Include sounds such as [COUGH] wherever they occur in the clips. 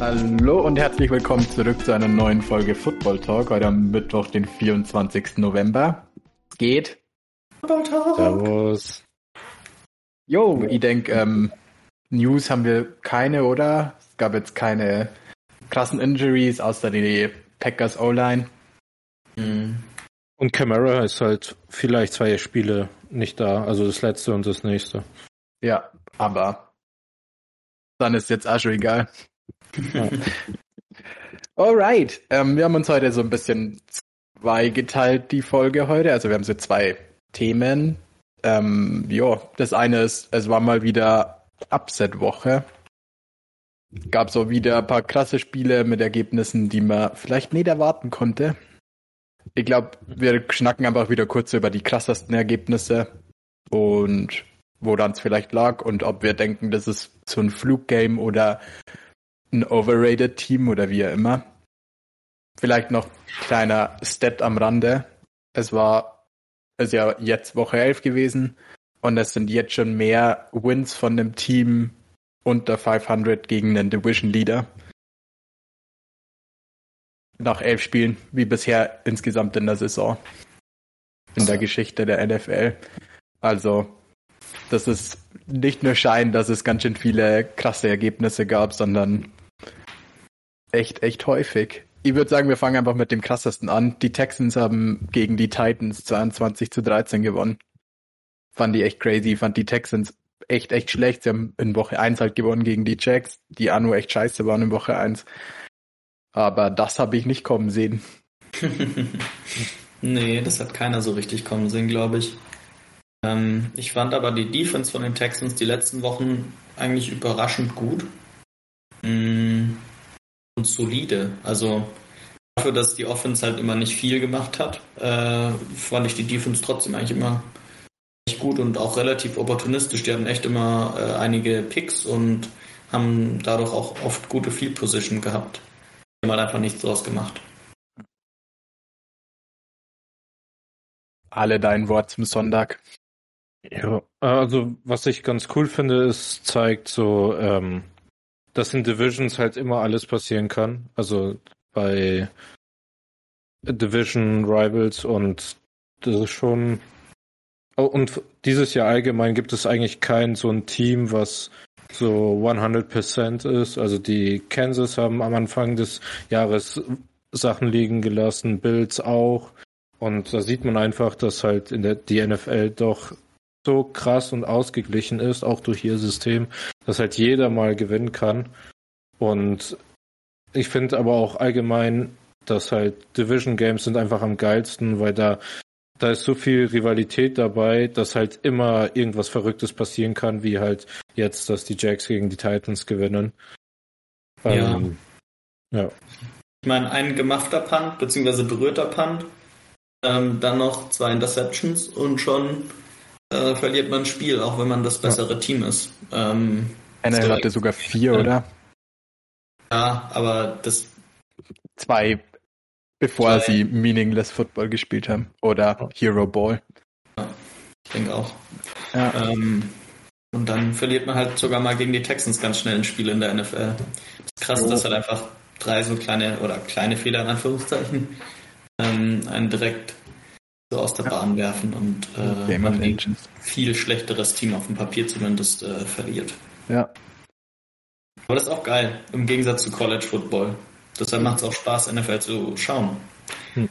Hallo und herzlich willkommen zurück zu einer neuen Folge Football Talk, heute am Mittwoch, den 24. November. Geht. Football Talk. Servus. Jo, ich denke, ähm, News haben wir keine, oder? Es gab jetzt keine krassen Injuries, außer die Packers O-Line. Mhm. Und Camara ist halt vielleicht zwei Spiele nicht da, also das letzte und das nächste. Ja, aber dann ist jetzt auch schon egal. [LAUGHS] Alright, ähm, wir haben uns heute so ein bisschen zweigeteilt, die Folge heute. Also wir haben so zwei Themen. Ähm, ja, das eine ist, es war mal wieder Upset-Woche. Gab so wieder ein paar krasse Spiele mit Ergebnissen, die man vielleicht nicht erwarten konnte. Ich glaube, wir schnacken einfach wieder kurz über die krassesten Ergebnisse und woran es vielleicht lag und ob wir denken, das ist so ein Fluggame oder ein overrated Team oder wie auch immer. Vielleicht noch kleiner Stat am Rande. Es war, es ist ja jetzt Woche 11 gewesen und es sind jetzt schon mehr Wins von dem Team unter 500 gegen den Division Leader. Nach elf Spielen, wie bisher insgesamt in der Saison. In der Geschichte der NFL. Also, das ist nicht nur Schein, dass es ganz schön viele krasse Ergebnisse gab, sondern echt, echt häufig. Ich würde sagen, wir fangen einfach mit dem krassesten an. Die Texans haben gegen die Titans 22 zu 13 gewonnen. Fand die echt crazy, fand die Texans echt, echt schlecht. Sie haben in Woche 1 halt gewonnen gegen die Jacks, die nur echt scheiße waren in Woche 1. Aber das habe ich nicht kommen sehen. [LAUGHS] nee, das hat keiner so richtig kommen sehen, glaube ich. Ähm, ich fand aber die Defense von den Texans die letzten Wochen eigentlich überraschend gut. Mm, und solide. Also dafür, dass die Offense halt immer nicht viel gemacht hat, äh, fand ich die Defense trotzdem eigentlich immer gut und auch relativ opportunistisch. Die hatten echt immer äh, einige Picks und haben dadurch auch oft gute Field Position gehabt. Die haben halt einfach nichts draus gemacht. Alle dein Wort zum Sonntag. Ja, also was ich ganz cool finde, ist, zeigt so, ähm, dass in Divisions halt immer alles passieren kann. Also bei Division Rivals und das ist schon. Oh, und dieses Jahr allgemein gibt es eigentlich kein so ein Team, was so 100% ist. Also die Kansas haben am Anfang des Jahres Sachen liegen gelassen, Bills auch. Und da sieht man einfach, dass halt in der die NFL doch so krass und ausgeglichen ist, auch durch ihr System, dass halt jeder mal gewinnen kann. Und ich finde aber auch allgemein, dass halt Division Games sind einfach am geilsten, weil da da ist so viel Rivalität dabei, dass halt immer irgendwas Verrücktes passieren kann, wie halt jetzt, dass die Jacks gegen die Titans gewinnen. Ja. Ähm, ja. Ich meine, ein gemachter Punt, beziehungsweise berührter Punt, ähm, dann noch zwei Interceptions und schon äh, verliert man ein Spiel, auch wenn man das bessere ja. Team ist. Ähm, NL hatte sogar vier, ja. oder? Ja, aber das. Zwei, bevor zwei. sie Meaningless Football gespielt haben. Oder Hero Ball. Ja, ich denke auch. Ja. Ähm, und dann verliert man halt sogar mal gegen die Texans ganz schnell ein Spiel in der NFL. Das ist krass, oh. dass halt einfach drei so kleine oder kleine Fehler in Anführungszeichen ähm, einen direkt so aus der Bahn werfen und äh, man ein viel schlechteres Team auf dem Papier zumindest äh, verliert. Ja. Aber das ist auch geil, im Gegensatz zu College Football. Deshalb macht es auch Spaß, NFL zu schauen. Hm.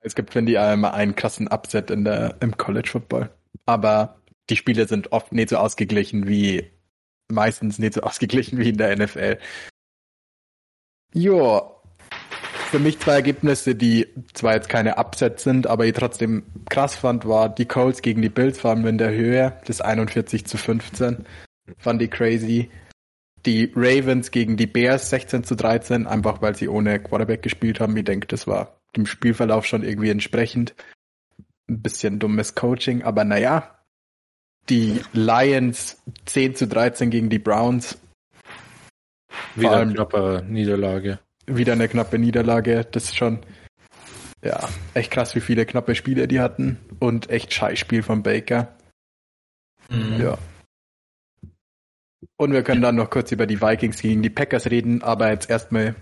Es gibt, finde ich, immer einen krassen Upset in der, im College Football. Aber die Spiele sind oft nicht so ausgeglichen wie, meistens nicht so [LAUGHS] ausgeglichen wie in der NFL. Jo, für mich zwei Ergebnisse, die zwar jetzt keine Upsets sind, aber ich trotzdem krass fand, war die Colts gegen die Bills waren in der Höhe, das 41 zu 15. Fand ich crazy. Die Ravens gegen die Bears 16 zu 13, einfach weil sie ohne Quarterback gespielt haben. Ich denke, das war dem Spielverlauf schon irgendwie entsprechend. Ein bisschen dummes Coaching, aber naja. Die Lions 10 zu 13 gegen die Browns. Wieder eine knappe Niederlage. wieder eine knappe Niederlage. Das ist schon ja echt krass, wie viele knappe Spiele die hatten und echt scheiß Spiel von Baker. Mhm. Ja. Und wir können dann noch kurz über die Vikings gegen die Packers reden, aber jetzt erstmal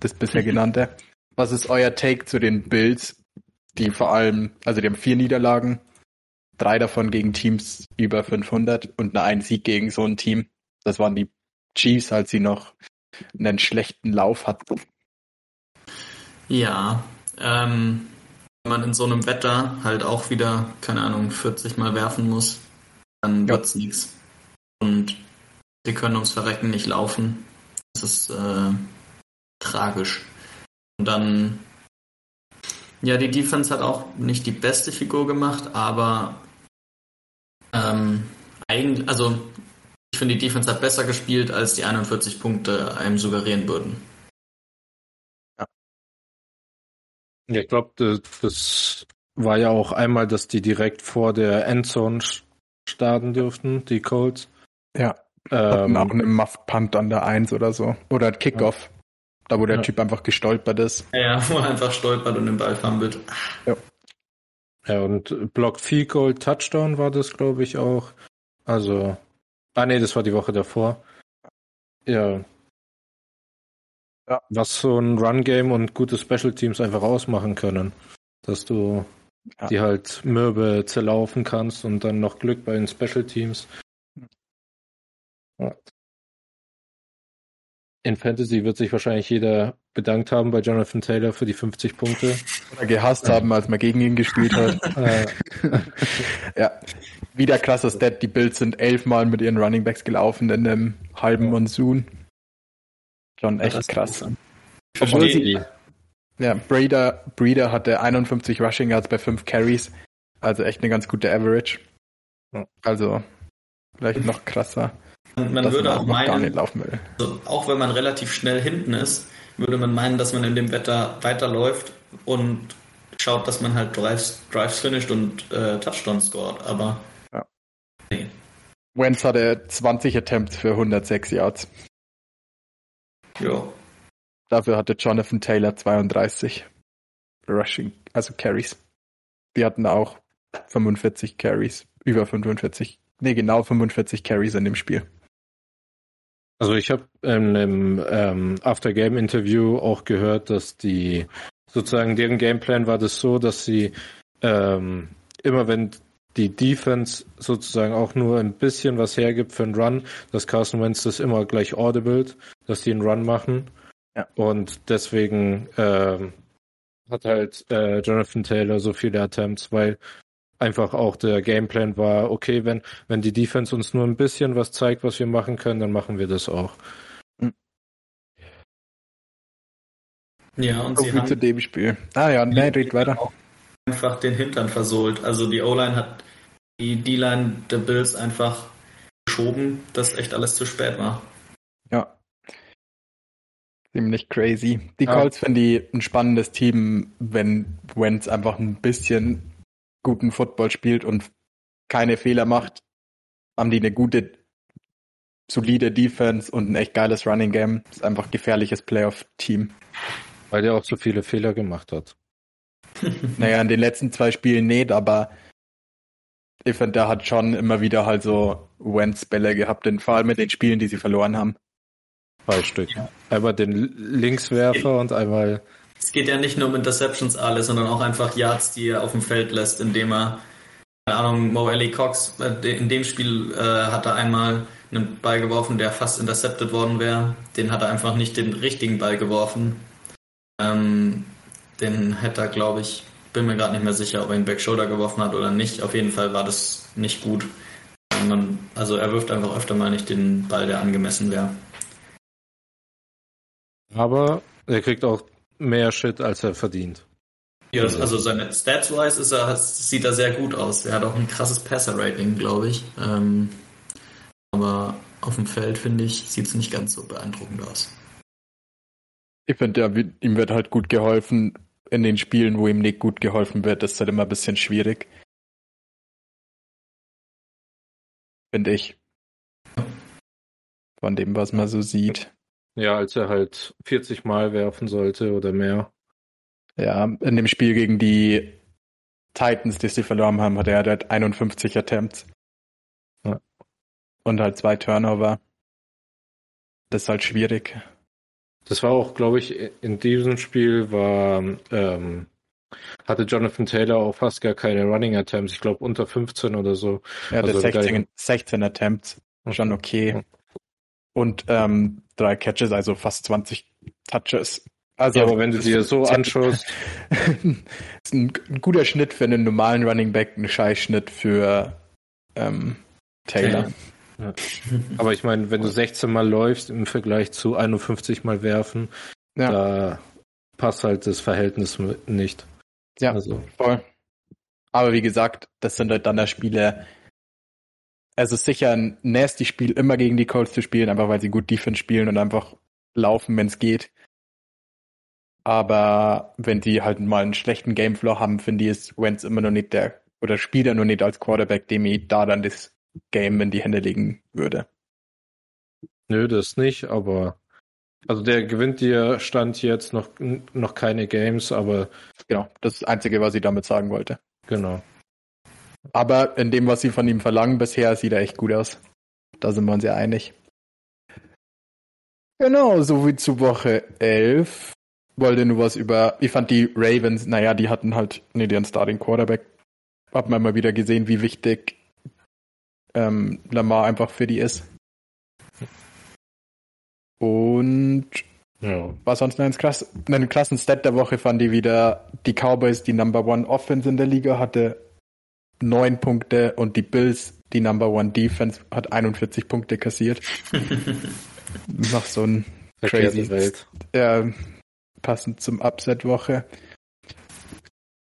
das bisher [LAUGHS] genannte. Was ist euer Take zu den Bills, die vor allem, also die haben vier Niederlagen, drei davon gegen Teams über 500 und nur ein Sieg gegen so ein Team. Das waren die Chiefs, als sie noch einen schlechten Lauf hatten. Ja, ähm, wenn man in so einem Wetter halt auch wieder, keine Ahnung, 40 Mal werfen muss, dann Ja. wird's nichts. Und sie können ums Verrecken nicht laufen. Das ist äh, tragisch. Und dann, ja, die Defense hat auch nicht die beste Figur gemacht, aber ähm, eigentlich, also ich finde, die Defense hat besser gespielt, als die 41 Punkte einem suggerieren würden. Ja, ich glaube, das, war ja auch einmal, dass die direkt vor der Endzone starten dürften, die Colts. Ja. Ähm, auch einen Muff Punt an der 1 oder so. Oder ein Kickoff. Da wo der Ja. Typ einfach gestolpert ist. Ja, [LAUGHS] wo er einfach stolpert und den Ball fummelt. ja, und Blocked Field Goal Touchdown war das, glaube ich, auch. Also, ah nee, das war die Woche davor. Ja. Ja. Was so ein Run-Game und gute Special Teams einfach ausmachen können. Dass du Ja. die halt mürbe zerlaufen kannst und dann noch Glück bei den Special Teams. Ja. In Fantasy wird sich wahrscheinlich jeder bedankt haben bei Jonathan Taylor für die 50 Punkte. Oder gehasst haben, als man gegen ihn gespielt hat. [LAUGHS] ja. Wieder krasser Stat. Die Bills sind elfmal mit ihren Running Backs gelaufen in einem halben Monsun. Schon echt krass. Obwohl verstehe sie- die. Ja, Breeder, Breeder hatte 51 Rushing Yards bei 5 Carries. Also echt eine ganz gute Average. Ja. Also vielleicht noch krasser, Man, dass würde auch meinen, also auch wenn man relativ schnell hinten ist, würde man meinen, dass man in dem Wetter weiterläuft und schaut, dass man halt Drives, Drives finisht und äh, Touchdowns scored. Aber Wentz hatte 20 Attempts für 106 Yards. ja, Dafür hatte Jonathan Taylor 32 Rushing, also Carries. Wir hatten auch 45 Carries, über 45, nee, genau 45 Carries in dem Spiel. Also ich habe in einem ähm, After-Game-Interview auch gehört, dass die sozusagen deren Gameplan war das so, dass sie ähm, immer wenn die Defense sozusagen auch nur ein bisschen was hergibt für einen Run, dass Carson Wentz das immer gleich audible, dass die einen Run machen. Ja. Und deswegen ähm, hat halt äh, Jonathan Taylor so viele Attempts, weil einfach auch der Gameplan war, okay, wenn, wenn die Defense uns nur ein bisschen was zeigt, was wir machen können, dann machen wir das auch. ja, und So sie viel zu haben dem Spiel. Ah ja, nee, red weiter. auch einfach den Hintern versohlt. Also die O-Line hat die D-Line der Bills einfach geschoben, dass echt alles zu spät war. Ja. Ziemlich crazy. Die Ja. Colts finde ich ein spannendes Team, wenn Wentz einfach ein bisschen guten Football spielt und keine Fehler macht, haben die eine gute, solide Defense und ein echt geiles Running Game. Ist einfach ein gefährliches Playoff-Team. Weil der auch so viele Fehler gemacht hat. [LAUGHS] Naja, in den letzten zwei Spielen nicht, aber ich finde, der hat schon immer wieder halt so Wentz-Bälle gehabt, in, vor allem mit den Spielen, die sie verloren haben. Zwei Stück. Einmal den Linkswerfer und einmal. Es geht ja nicht nur um Interceptions alles, sondern auch einfach Yards, die er auf dem Feld lässt, indem er, keine Ahnung, Mo Alley Cox, äh, in dem Spiel äh, hat er einmal einen Ball geworfen, der fast intercepted worden wäre. Den hat er einfach nicht den richtigen Ball geworfen. Ähm, den hätte er, glaube ich, bin mir gerade nicht mehr sicher, ob er ihn Back Shoulder geworfen hat oder nicht. Auf jeden Fall war das nicht gut. Man, also er wirft einfach öfter mal nicht den Ball, der angemessen wäre. Aber er kriegt auch mehr Shit, als er verdient. Ja, also seine Stats-wise ist er, sieht er sehr gut aus. Er hat auch ein krasses Passer-Rating, glaube ich. Ähm, aber auf dem Feld, finde ich, sieht es nicht ganz so beeindruckend aus. Ich finde, ja, ihm wird halt gut geholfen. In den Spielen, wo ihm nicht gut geholfen wird, ist halt immer ein bisschen schwierig. Finde ich. Von dem, was man so sieht. Ja, als er halt 40 Mal werfen sollte oder mehr. Ja, in dem Spiel gegen die Titans, die sie verloren haben, hatte er halt 51 Attempts. Ja. Und halt zwei Turnover. Das ist halt schwierig. Das war auch, glaube ich, in diesem Spiel war ähm, hatte Jonathan Taylor auch fast gar keine Running Attempts. Ich glaube unter 15 oder so. Ja, also 16, 16 Attempts. Schon okay. Und ähm, drei Catches, also fast 20 Touches. Also, ja, aber wenn du dir so anschaust. [LAUGHS] ist ein, ein, guter Schnitt für einen normalen Running Back, ein Scheißschnitt für ähm, Taylor. Ja. Aber ich meine, wenn du 16 Mal läufst im Vergleich zu 51 Mal werfen, da passt halt das Verhältnis nicht. Ja, also. voll. Aber wie gesagt, das sind halt dann da Spiele. Es ist sicher ein nasty Spiel, immer gegen die Colts zu spielen, einfach weil sie gut Defense spielen und einfach laufen, wenn es geht. Aber wenn die halt mal einen schlechten Gameflow haben, finde ich, ist Wentz immer noch nicht der, oder spielt er noch nicht als Quarterback, dem ich da dann das Game in die Hände legen würde. Nö, das nicht, aber also der gewinnt dir Stand jetzt noch, noch keine Games, aber. Genau, das ist das Einzige, was ich damit sagen wollte. Genau. Aber in dem, was sie von ihm verlangen bisher, sieht er echt gut aus. Da sind wir uns ja einig. Genau, so wie zu Woche 11. Wollte nur was über, ich fand die Ravens, naja, die hatten halt nicht ihren Starting Quarterback. Hat man mal wieder gesehen, wie wichtig ähm, Lamar einfach für die ist. Und ja. war sonst noch ein, Klasse, einen klassen Stat der Woche fand ich wieder, die Cowboys, die Number One Offense in der Liga, hatte neun Punkte und die Bills, die Number One Defense, hat 41 Punkte kassiert. [LAUGHS] Noch so ein crazy Welt. Ja, passend zum Upset-Woche.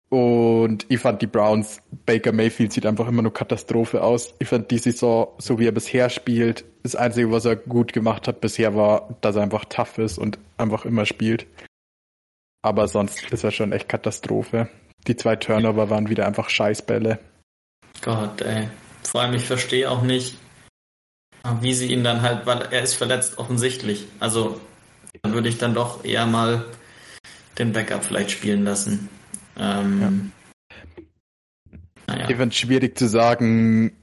Und ich fand die Browns, Baker Mayfield sieht einfach immer nur Katastrophe aus. Ich fand die Saison, so wie er bisher spielt, das Einzige, was er gut gemacht hat bisher war, dass er einfach tough ist und einfach immer spielt. Aber sonst ist er schon echt Katastrophe. Die zwei Turnover waren wieder einfach Scheißbälle. Gott, ey. Vor allem, ich verstehe auch nicht, wie sie ihn dann halt, weil er ist verletzt offensichtlich. Also, dann würde ich dann doch eher mal den Backup vielleicht spielen lassen. Ähm, ja. naja. Ich finde es schwierig zu sagen,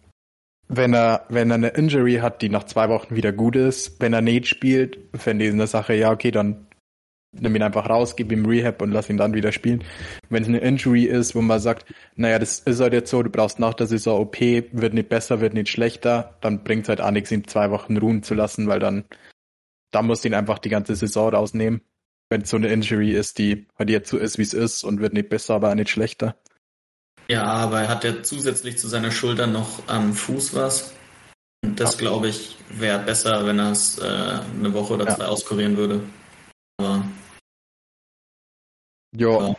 wenn er, wenn er eine Injury hat, die nach zwei Wochen wieder gut ist, wenn er nicht spielt, fände ich eine Sache, ja, okay, dann nimm ihn einfach raus, gib ihm Rehab und lass ihn dann wieder spielen. Wenn es eine Injury ist, wo man sagt, naja, das ist halt jetzt so, du brauchst nach der Saison OP, wird nicht besser, wird nicht schlechter, dann bringt es halt auch nichts, ihn zwei Wochen ruhen zu lassen, weil dann, da musst du ihn einfach die ganze Saison rausnehmen wenn es so eine Injury ist, die halt jetzt so ist, wie es ist und wird nicht besser, aber nicht schlechter. Ja, aber er hat ja zusätzlich zu seiner Schulter noch am Fuß was. Und das, ja. glaube ich, wäre besser, wenn er es äh, eine Woche oder zwei ja. auskurieren würde. Aber. Jo. Ja.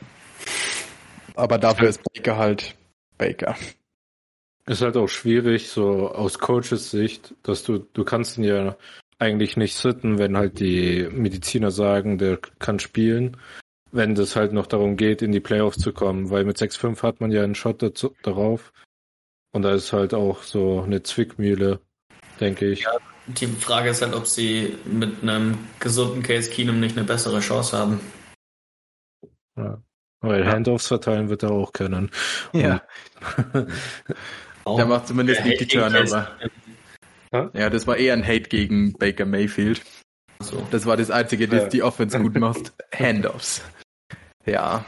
Aber dafür ist Baker halt Baker. Ist halt auch schwierig, so aus Coaches Sicht, dass du, du kannst ihn ja eigentlich nicht sitten, wenn halt die Mediziner sagen, der kann spielen, wenn das halt noch darum geht, in die Playoffs zu kommen, weil mit 6-5 hat man ja einen Shot dazu, darauf. Und da ist halt auch so eine Zwickmühle, denke ich. Ja, die Frage ist halt, ob sie mit einem gesunden Case Keenum nicht eine bessere Chance haben. Ja. Weil Handoffs verteilen wird er auch können. Ja. [LAUGHS] der macht zumindest nicht die Turnover. Ja, das war eher ein Hate gegen Baker Mayfield. So. Das war das Einzige, das ja. die Offense gut macht. [LAUGHS] Handoffs. Ja.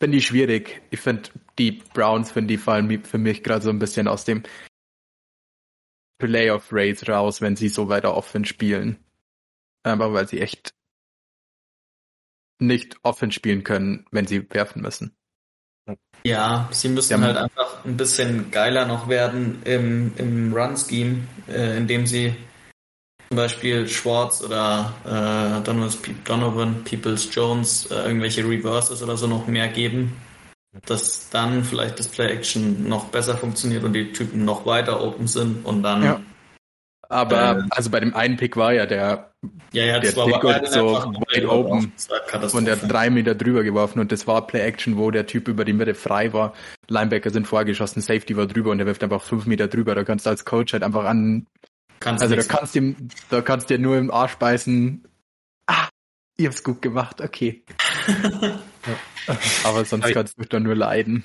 Finde ich schwierig. Ich finde, die Browns, finde die fallen für mich gerade so ein bisschen aus dem Playoff Race raus, wenn sie so weiter offen spielen. Aber weil sie echt nicht offen spielen können, wenn sie werfen müssen. Ja, sie müssen halt einfach ein bisschen geiler noch werden im, im Run-Scheme, äh, indem sie zum Beispiel Schwartz oder äh, Donovan, Peoples Jones äh, irgendwelche Reverses oder so noch mehr geben, dass dann vielleicht das Play-Action noch besser funktioniert und die Typen noch weiter open sind und dann ja. Aber äh, also bei dem einen Pick war ja der, ja, ja, der Pick und so wide open und der hat drei Meter drüber geworfen und das war Play Action, wo der Typ über die Mitte frei war. Linebacker sind vorgeschossen, Safety war drüber und der wirft einfach fünf Meter drüber. Da kannst du als Coach halt einfach an. Kannst also da kannst du da kannst dir nur im Arsch beißen, Ihr habt's gut gemacht, okay. [LAUGHS] Aber sonst kannst du doch nur leiden.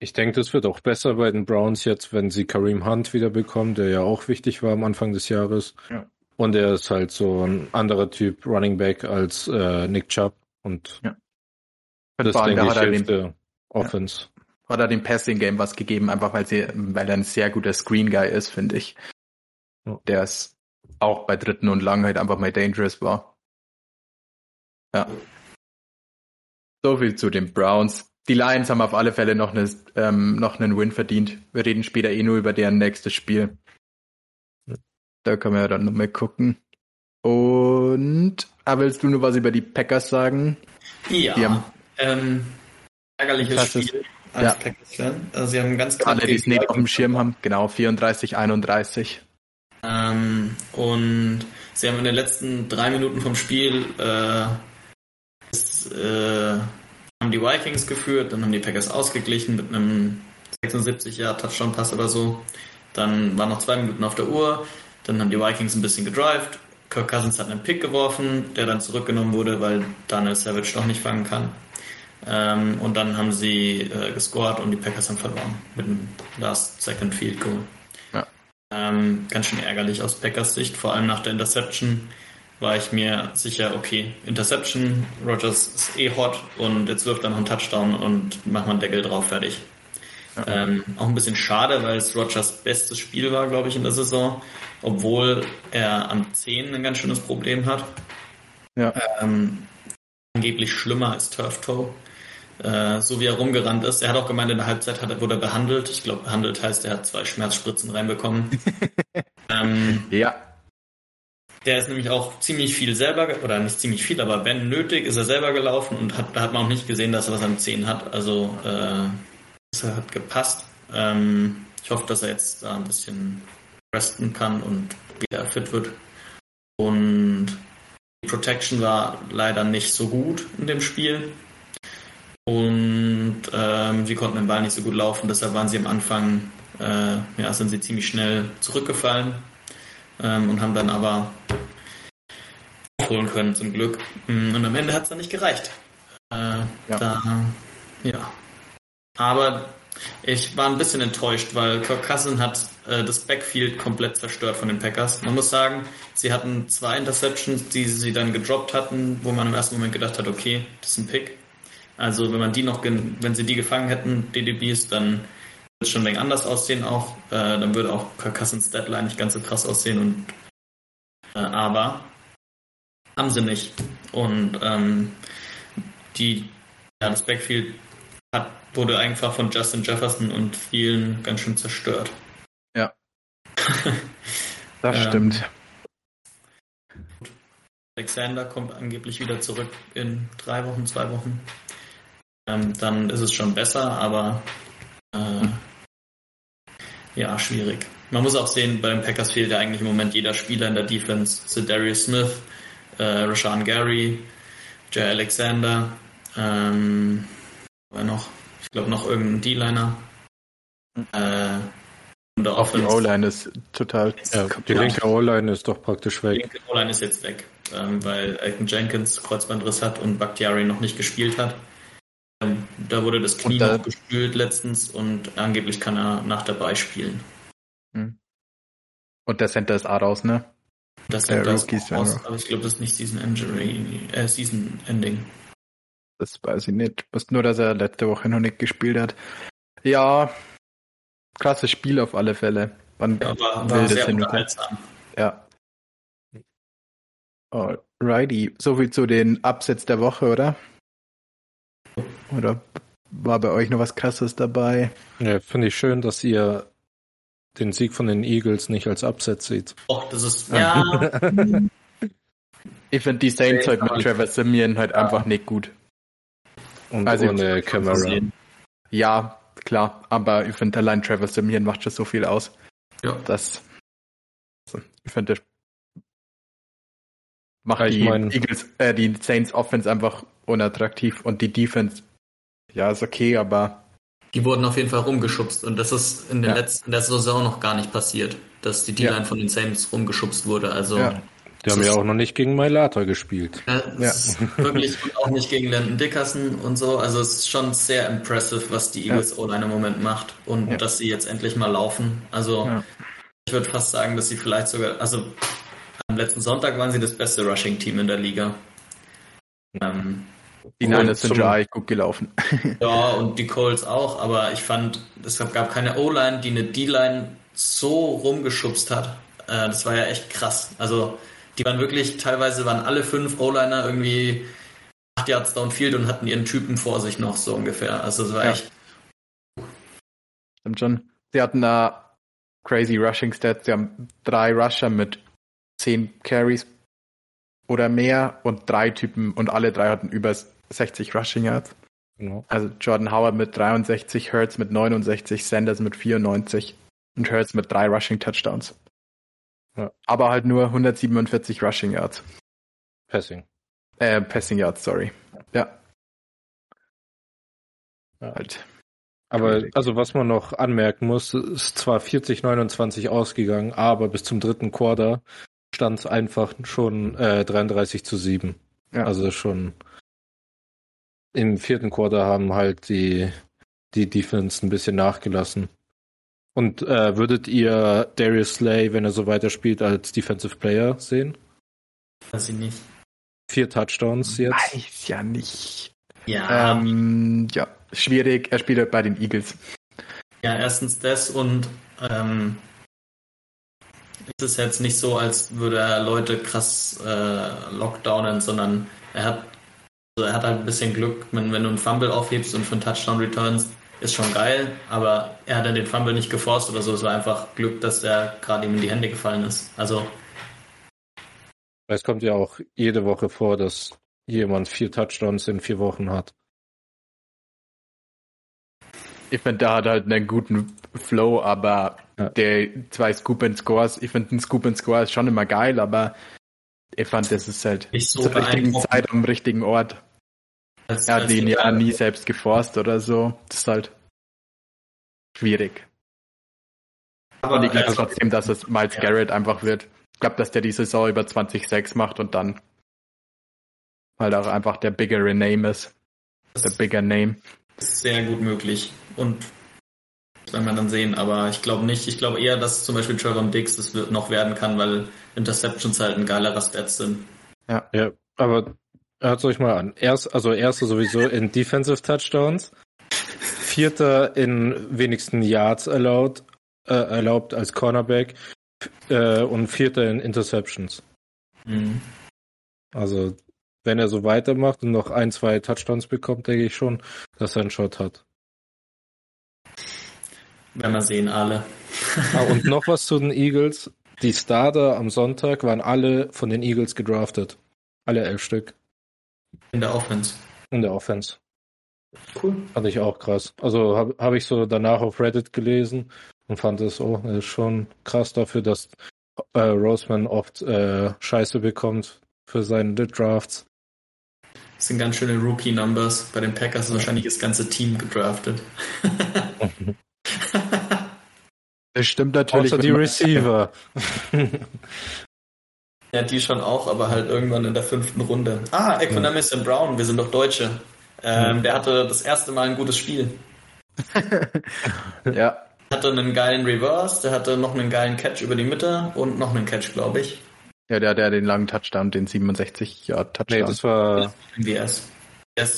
Ich denke, das wird auch besser bei den Browns jetzt, wenn sie Kareem Hunt wieder bekommen, der ja auch wichtig war am Anfang des Jahres. Ja. Und er ist halt so ein anderer Typ Running Back als äh, Nick Chubb. Und Ja. das allem, denke ich hilft der Offense. hat er dem Passing Game was gegeben, einfach weil sie, weil er ein sehr guter Screen Guy ist, finde ich. Ja. Der ist auch bei dritten und lang halt einfach mal dangerous war. Ja. So viel zu den Browns. Die Lions haben auf alle Fälle noch, eine, ähm, noch einen Win verdient. Wir reden später eh nur über deren nächstes Spiel. Da können wir ja dann nochmal gucken. Und ah, willst du nur was über die Packers sagen? Ja, Die haben- ähm, ärgerliches Krasses- Spiel als ja. Packers-Fan. Also sie haben ganz knapp Alle, die es nicht auf dem Schirm haben. Genau, 34, 31. Ähm, und sie haben in den letzten drei Minuten vom Spiel äh, es, äh, haben die Vikings geführt, dann haben die Packers ausgeglichen mit einem 76 Jahr Touchdown-Pass oder so. Dann waren noch zwei Minuten auf der Uhr. Dann haben die Vikings ein bisschen gedrived. Kirk Cousins hat einen Pick geworfen, der dann zurückgenommen wurde, weil Daniel Savage doch nicht fangen kann. Ähm, und dann haben sie äh, gescored und die Packers haben verloren mit einem Last Second Field Goal. Ähm, ganz schön ärgerlich aus Packers Sicht, vor allem nach der Interception war ich mir sicher, okay, Interception, Rogers ist eh hot und jetzt wirft er noch einen Touchdown und macht man einen Deckel drauf, fertig. Ähm, auch ein bisschen schade, weil es Rogers bestes Spiel war, glaube ich, in der Saison, obwohl er an 10 ein ganz schönes Problem hat. Ja. Ähm, angeblich schlimmer als Turf Toe. Äh, so wie er rumgerannt ist. Er hat auch gemeint, in der Halbzeit hat wurde er behandelt. Ich glaube, behandelt heißt, er hat zwei Schmerzspritzen reinbekommen. [LAUGHS] ähm, Ja, der ist nämlich auch ziemlich viel selber, oder nicht ziemlich viel, aber wenn nötig, ist er selber gelaufen und hat, hat man auch nicht gesehen, dass er was am Zehen hat. Also äh, das hat gepasst. Ähm, ich hoffe, dass er jetzt da ein bisschen resten kann und wieder fit wird. Und die Protection war leider nicht so gut in dem Spiel. Und ähm, sie konnten den Ball nicht so gut laufen, deshalb waren sie am Anfang, äh, ja, sind sie ziemlich schnell zurückgefallen ähm, und haben dann aber aufholen können zum Glück. Mm, Und am Ende hat es dann nicht gereicht. Äh, Ja. Da, ja. Aber ich war ein bisschen enttäuscht, weil Kirk Cousin hat äh, das Backfield komplett zerstört von den Packers. Man muss sagen, sie hatten zwei Interceptions, die sie dann gedroppt hatten, wo man im ersten Moment gedacht hat, okay, das ist ein Pick. Also wenn man die noch, wenn sie die gefangen hätten, DDBs, dann es schon ein wenig anders aussehen auch. Äh, dann würde auch Kirk Cousins Deadline nicht ganz so krass aussehen und äh, aber haben sie nicht. Und ähm, die, ja, das Backfield hat, wurde einfach von Justin Jefferson und vielen ganz schön zerstört. Ja. [LAUGHS] das Ähm, stimmt. Alexander kommt angeblich wieder zurück in drei Wochen, zwei Wochen. Ähm, dann ist es schon besser, aber äh, ja, schwierig. Man muss auch sehen, bei den Packers fehlt ja eigentlich im Moment jeder Spieler in der Defense. Darius Smith, äh, Rashawn Gary, Jay Alexander, ähm, noch? Ich glaube noch irgendein D-Liner. Äh, und der Auch die Offense- O-Line ist total Ja, die kaputt. linke O-Line ist doch praktisch Die weg. linke O-Line ist jetzt weg, ähm, weil Elton Jenkins Kreuzbandriss hat und Bakhtiari noch nicht gespielt hat. Ähm, da wurde das Knie da- noch gespült letztens und angeblich kann er nach dabei spielen. Und der Center ist auch raus, ne? Das Der das Rookie ist ja aus, noch. aber ich glaube, das ist nicht Season Injury, äh, Season Ending. Das weiß ich nicht. Ich wusste nur, dass er letzte Woche noch nicht gespielt hat. Ja, krasses Spiel auf alle Fälle. Wann Aber war wildes sehr unterhaltsam. Ja. Alrighty. So viel zu den Upsets der Woche, oder? Oder war bei euch noch was krasses dabei? Ja, finde ich schön, dass ihr den Sieg von den Eagles nicht als Upset seht. Och, das ist, ja, Ich finde die Saints Okay, halt mit Trevor Simeon halt einfach nicht gut. Und Also, ohne Camera. Ja, klar, aber ich finde allein Trevor Simeon macht schon so viel aus. ja. Das, also, ich finde, das macht Ja, die mein- Eagles, äh, die Saints Offense einfach unattraktiv und die Defense, ja, ist okay, aber Die wurden auf jeden Fall rumgeschubst und das ist in, den Ja. letzten, in der Saison noch gar nicht passiert, dass die D-Line Ja. von den Saints rumgeschubst wurde. Also Ja. Wir haben ja auch noch nicht gegen Mailata gespielt. Ja, das ist wirklich auch nicht gegen Landon Dickerson und so. Also es ist schon sehr impressive, was die Eagles ja. O-Line im Moment macht und ja. dass sie jetzt endlich mal laufen. Also ja. ich würde fast sagen, dass sie vielleicht sogar, also am letzten Sonntag waren sie das beste Rushing-Team in der Liga. Ähm, die Niners sind ja eigentlich gut gelaufen. [LAUGHS] ja, und die Colts auch, aber ich fand, es gab keine O-Line, die eine D-Line so rumgeschubst hat. Äh, das war ja echt krass. Also die waren wirklich, teilweise waren alle fünf O-Liner irgendwie acht Yards downfield und hatten ihren Typen vor sich noch, so ungefähr. Also es war ja. echt. Stimmt schon. Sie hatten da crazy Rushing Stats. Sie haben drei Rusher mit zehn Carries oder mehr und drei Typen und alle drei hatten über 60 Rushing Yards. Genau. Also Jordan Howard mit 63, Hurts mit 69, Sanders mit 94 und Hurts mit drei Rushing Touchdowns. Ja. Aber halt nur 147 Rushing Yards. Passing. Äh, Passing Yards, sorry. Ja. ja. Halt. Aber also was man noch anmerken muss, ist zwar 40-29 ausgegangen, aber bis zum dritten Quarter stand es einfach schon äh, 33 zu 7. Ja. Also schon im vierten Quarter haben halt die, die Defense ein bisschen nachgelassen. Und äh, würdet ihr Darius Slay, wenn er so weiterspielt, als Defensive Player sehen? Weiß ich nicht. Vier Touchdowns jetzt. Weiß ja nicht. Ja. Ähm, ja, schwierig. Er spielt bei den Eagles. Ja, erstens das und ähm, ist es jetzt nicht so, als würde er Leute krass äh, lockdownen, sondern er hat, also er hat halt ein bisschen Glück, wenn, wenn du einen Fumble aufhebst und für einen Touchdown returnst, ist schon geil, aber er hat dann den Fumble nicht geforst oder so. Es war einfach Glück, dass der gerade ihm in die Hände gefallen ist. Also. Es kommt ja auch jede Woche vor, dass jemand vier Touchdowns in vier Wochen hat. Ich finde, der hat halt einen guten Flow, aber ja. der zwei Scoop and Scores, ich finde ein Scoop and Score ist schon immer geil, aber ich fand, das ist halt nicht so zur richtigen Zeit am richtigen Ort. Das, er hat ihn ja nie selbst geforst oder so. Das ist halt schwierig. Aber und ich glaube also, trotzdem, dass es Miles ja. Garrett einfach wird. Ich glaube, dass der die Saison über 20-6 macht und dann halt auch einfach der biggere Name ist. Der bigger Name. Ist sehr gut möglich. Und das werden wir dann sehen, aber ich glaube nicht. Ich glaube eher, dass zum Beispiel Trevor Dix das noch werden kann, weil Interceptions halt ein geilerer Stats sind. Ja. Ja, aber Hört euch mal an. Erst, also erster sowieso in Defensive Touchdowns, vierter in wenigsten Yards erlaubt, äh, erlaubt als Cornerback äh, und vierter in Interceptions. Mhm. Also wenn er so weitermacht und noch ein, zwei Touchdowns bekommt, denke ich schon, dass er einen Shot hat. Werden wir sehen, alle. ah, und noch was zu den Eagles. Die Starter am Sonntag waren alle von den Eagles gedraftet. Alle elf Stück. In der Offense. In der Offense. Cool. Fand ich auch krass. Also habe hab ich so danach auf Reddit gelesen und fand es, oh, ist schon krass dafür, dass äh, Roseman oft äh, Scheiße bekommt für seine Drafts. Das sind ganz schöne Rookie-Numbers. Bei den Packers ist wahrscheinlich das ganze Team gedraftet. [LAUGHS] das stimmt natürlich. Außer die Receiver. [LAUGHS] [LAUGHS] Ja, die schon auch, aber halt irgendwann in der fünften Runde. Ah, Economist ja. Brown, wir sind doch Deutsche. Ähm, der hatte das erste Mal ein gutes Spiel. [LAUGHS] ja. Hatte einen geilen Reverse, der hatte noch einen geilen Catch über die Mitte und noch einen Catch, glaube ich. Ja, der hatte den langen Touchdown, den 67 ja Touchdown. Nee, das war MVS.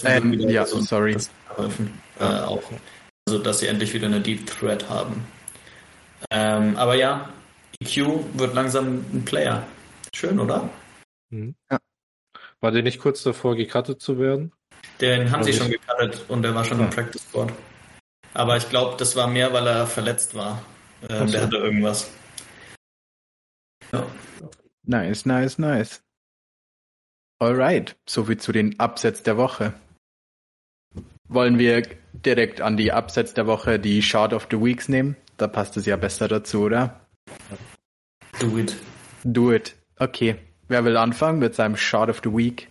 Ähm, ja, so sorry. Äh, auch. Also, dass sie endlich wieder eine Deep Threat haben. Ähm, aber ja, EQ wird langsam ein Player. Schön, oder? Mhm. Ja. War der nicht kurz davor, gecuttet zu werden? Den haben sie schon gecuttet und der war schon ja. im Practice Squad. Aber ich glaube, das war mehr, weil er verletzt war. Ähm, so. Der hatte irgendwas. Ja. Nice, nice, nice. Alright, soviel zu den Upsets der Woche. Wollen wir direkt an die Upsets der Woche die Short of the Weeks nehmen? Da passt es ja besser dazu, oder? Do it. Do it. Okay. Wer will anfangen mit seinem Shot of the Week?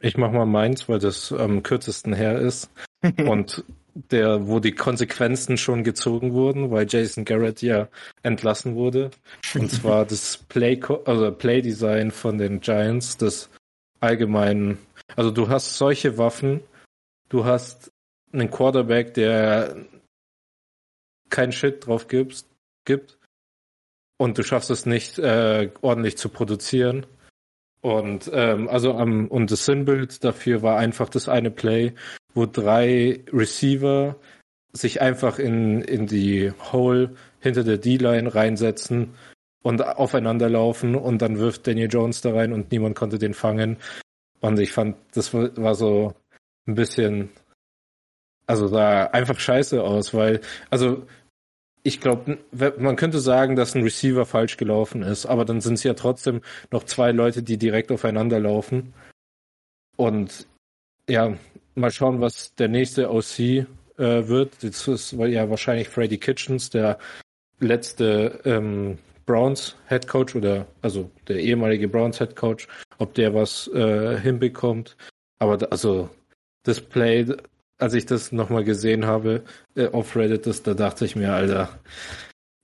Ich mach mal meins, weil das am kürzesten her ist. [LAUGHS] Und der, wo die Konsequenzen schon gezogen wurden, weil Jason Garrett ja entlassen wurde. Und zwar das Play, also Play Design von den Giants, das allgemein, also du hast solche Waffen, du hast einen Quarterback, der kein Shit drauf gibt, gibt und du schaffst es nicht äh, ordentlich zu produzieren. Und ähm, also am und das Sinnbild dafür war einfach das eine Play, wo drei Receiver sich einfach in in die Hole hinter der D-Line reinsetzen und aufeinander laufen und dann wirft Daniel Jones da rein und niemand konnte den fangen. Und ich fand, das war so ein bisschen, also sah einfach scheiße aus, weil, also ich glaube, man könnte sagen, dass ein Receiver falsch gelaufen ist, aber dann sind es ja trotzdem noch zwei Leute, die direkt aufeinander laufen. Und ja, mal schauen, was der nächste OC äh, wird. Das ist ja wahrscheinlich Freddy Kitchens, der letzte ähm, Browns Head Coach oder also der ehemalige Browns Head Coach, ob der was äh, hinbekommt. Aber also das Play, als ich das nochmal gesehen habe äh, auf Reddit, das, da dachte ich mir, Alter,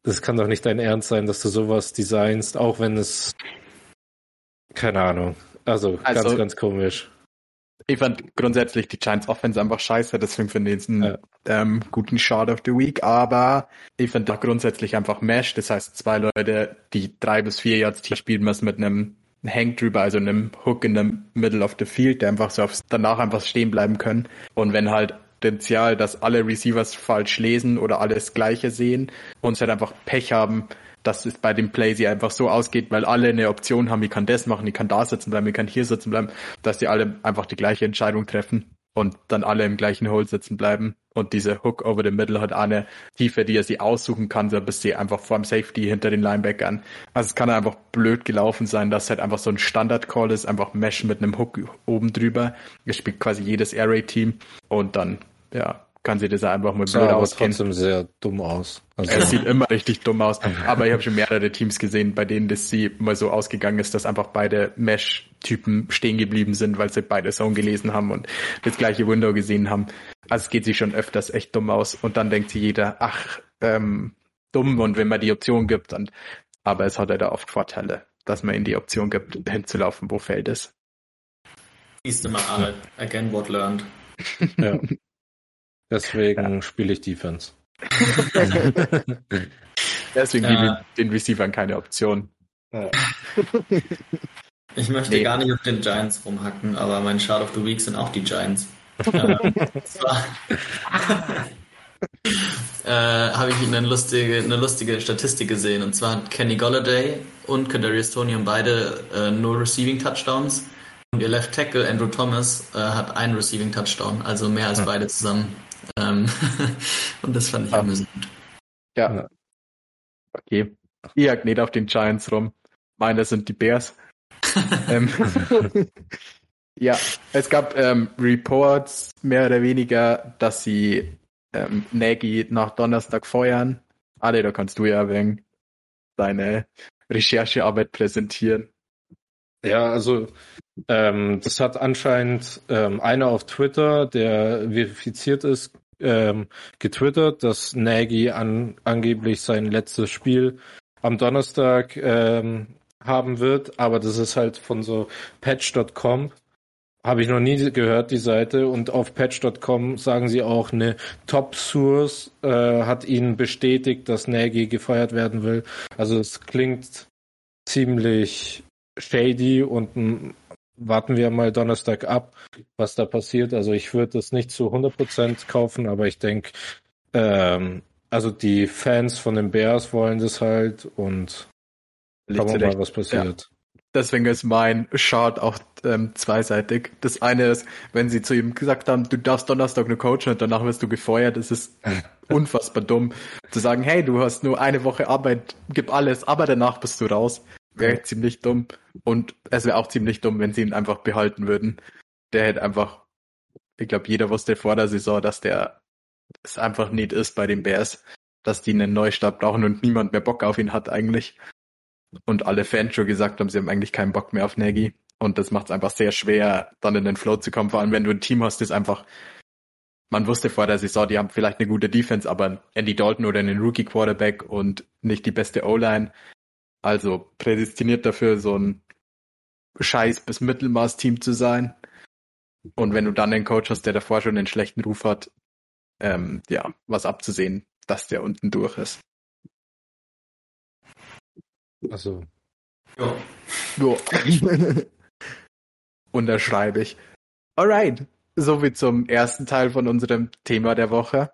das kann doch nicht dein Ernst sein, dass du sowas designst, auch wenn es keine Ahnung. Also, also ganz, ganz komisch. Ich fand grundsätzlich die Giants Offense einfach scheiße, deswegen finde ich es einen ja. ähm, guten Shot of the Week, aber ich finde da grundsätzlich einfach Mesh, das heißt zwei Leute, die drei bis vier Yards spielen müssen mit einem Hang drüber, also einem Hook in the middle of the field, der einfach so aufs, danach einfach stehen bleiben können. Und wenn halt Potenzial, dass alle Receivers falsch lesen oder alles Gleiche sehen und halt einfach Pech haben, dass es bei dem Play sie einfach so ausgeht, weil alle eine Option haben, ich kann das machen, ich kann da sitzen bleiben, ich kann hier sitzen bleiben, dass die alle einfach die gleiche Entscheidung treffen und dann alle im gleichen Hole sitzen bleiben. Und diese Hook over the middle hat eine Tiefe, die er sie aussuchen kann, so bis sie einfach vor dem Safety hinter den Linebackern. Also es kann einfach blöd gelaufen sein, dass halt einfach so ein Standard-Call ist, einfach Mesh mit einem Hook oben drüber. Es spielt quasi jedes Air Raid Team und dann, ja, kann sie das einfach mal blöd ja, ausgehen. trotzdem sehr dumm aus. Also. Es sieht immer richtig dumm aus. Aber ich habe schon mehrere Teams gesehen, bei denen das sie mal so ausgegangen ist, dass einfach beide Mesh-Typen stehen geblieben sind, weil sie beide Zone gelesen haben und das gleiche Window gesehen haben. Also es geht sich schon öfters echt dumm aus. Und dann denkt sich jeder, ach, ähm, dumm und wenn man die Option gibt, dann, aber es hat halt oft Vorteile, dass man ihnen die Option gibt, hinzulaufen, wo Feld ist. Siehst du mal, again what learned. ja. [LAUGHS] Deswegen ja. spiele ich Defense. [LAUGHS] Deswegen ja. gebe ich den Receivern keine Option. Ja. Ich möchte nee. gar nicht auf den Giants rumhacken, aber mein Shard of the Week sind auch die Giants. Äh, habe ich eine lustige, eine lustige Statistik gesehen. Und zwar hat Kenny Golladay und Kadarius Tony haben beide äh, nur Receiving Touchdowns. Und ihr Left Tackle Andrew Thomas äh, hat einen Receiving Touchdown, also mehr als beide zusammen. Ähm, [LAUGHS] und das fand ich amüsant. Ja. Okay. Jag nicht auf den Giants rum. Meine sind die Bears. [LAUGHS] ähm, [LAUGHS] ja, es gab ähm, Reports mehr oder weniger, dass sie ähm, Nagy nach Donnerstag feuern. Ale, da kannst du ja wegen deine Recherchearbeit präsentieren. Ja, also ähm, das hat anscheinend ähm, einer auf Twitter, der verifiziert ist, ähm, getwittert, dass Nagy an, angeblich sein letztes Spiel am Donnerstag ähm, haben wird, aber das ist halt von so patch.com. Habe ich noch nie gehört, die Seite. Und auf patch.com sagen sie auch, eine Top-Source äh, hat ihnen bestätigt, dass Nagy gefeuert werden will. Also es klingt ziemlich shady und warten wir mal Donnerstag ab, was da passiert. Also ich würde das nicht zu 100% kaufen, aber ich denke, ähm, also die Fans von den Bears wollen das halt und schauen wir mal, was passiert. Ja. Deswegen ist mein Chart auch ähm, zweiseitig. Das eine ist, wenn sie zu ihm gesagt haben, du darfst Donnerstag nur coachen und danach wirst du gefeuert, das ist [LAUGHS] unfassbar dumm. Zu sagen, hey, du hast nur eine Woche Arbeit, gib alles, aber danach bist du raus. Wäre ziemlich dumm. Und es wäre auch ziemlich dumm, wenn sie ihn einfach behalten würden. Der hätte einfach, ich glaube, jeder wusste vor der Saison, dass der es einfach nicht ist bei den Bears, dass die einen Neustart brauchen und niemand mehr Bock auf ihn hat eigentlich. Und alle Fans schon gesagt haben, sie haben eigentlich keinen Bock mehr auf Nagy. Und das macht es einfach sehr schwer, dann in den Flow zu kommen, vor allem wenn du ein Team hast, das einfach man wusste vor der Saison, die haben vielleicht eine gute Defense, aber Andy Dalton oder einen Rookie Quarterback und nicht die beste O-Line. Also prädestiniert dafür, so ein Scheiß bis Mittelmaß-Team zu sein. Und wenn du dann einen Coach hast, der davor schon einen schlechten Ruf hat, ähm, ja, was abzusehen, dass der unten durch ist. Also, Ja. Jo. [LAUGHS] Unterschreibe ich. Alright. Soviel zum ersten Teil von unserem Thema der Woche.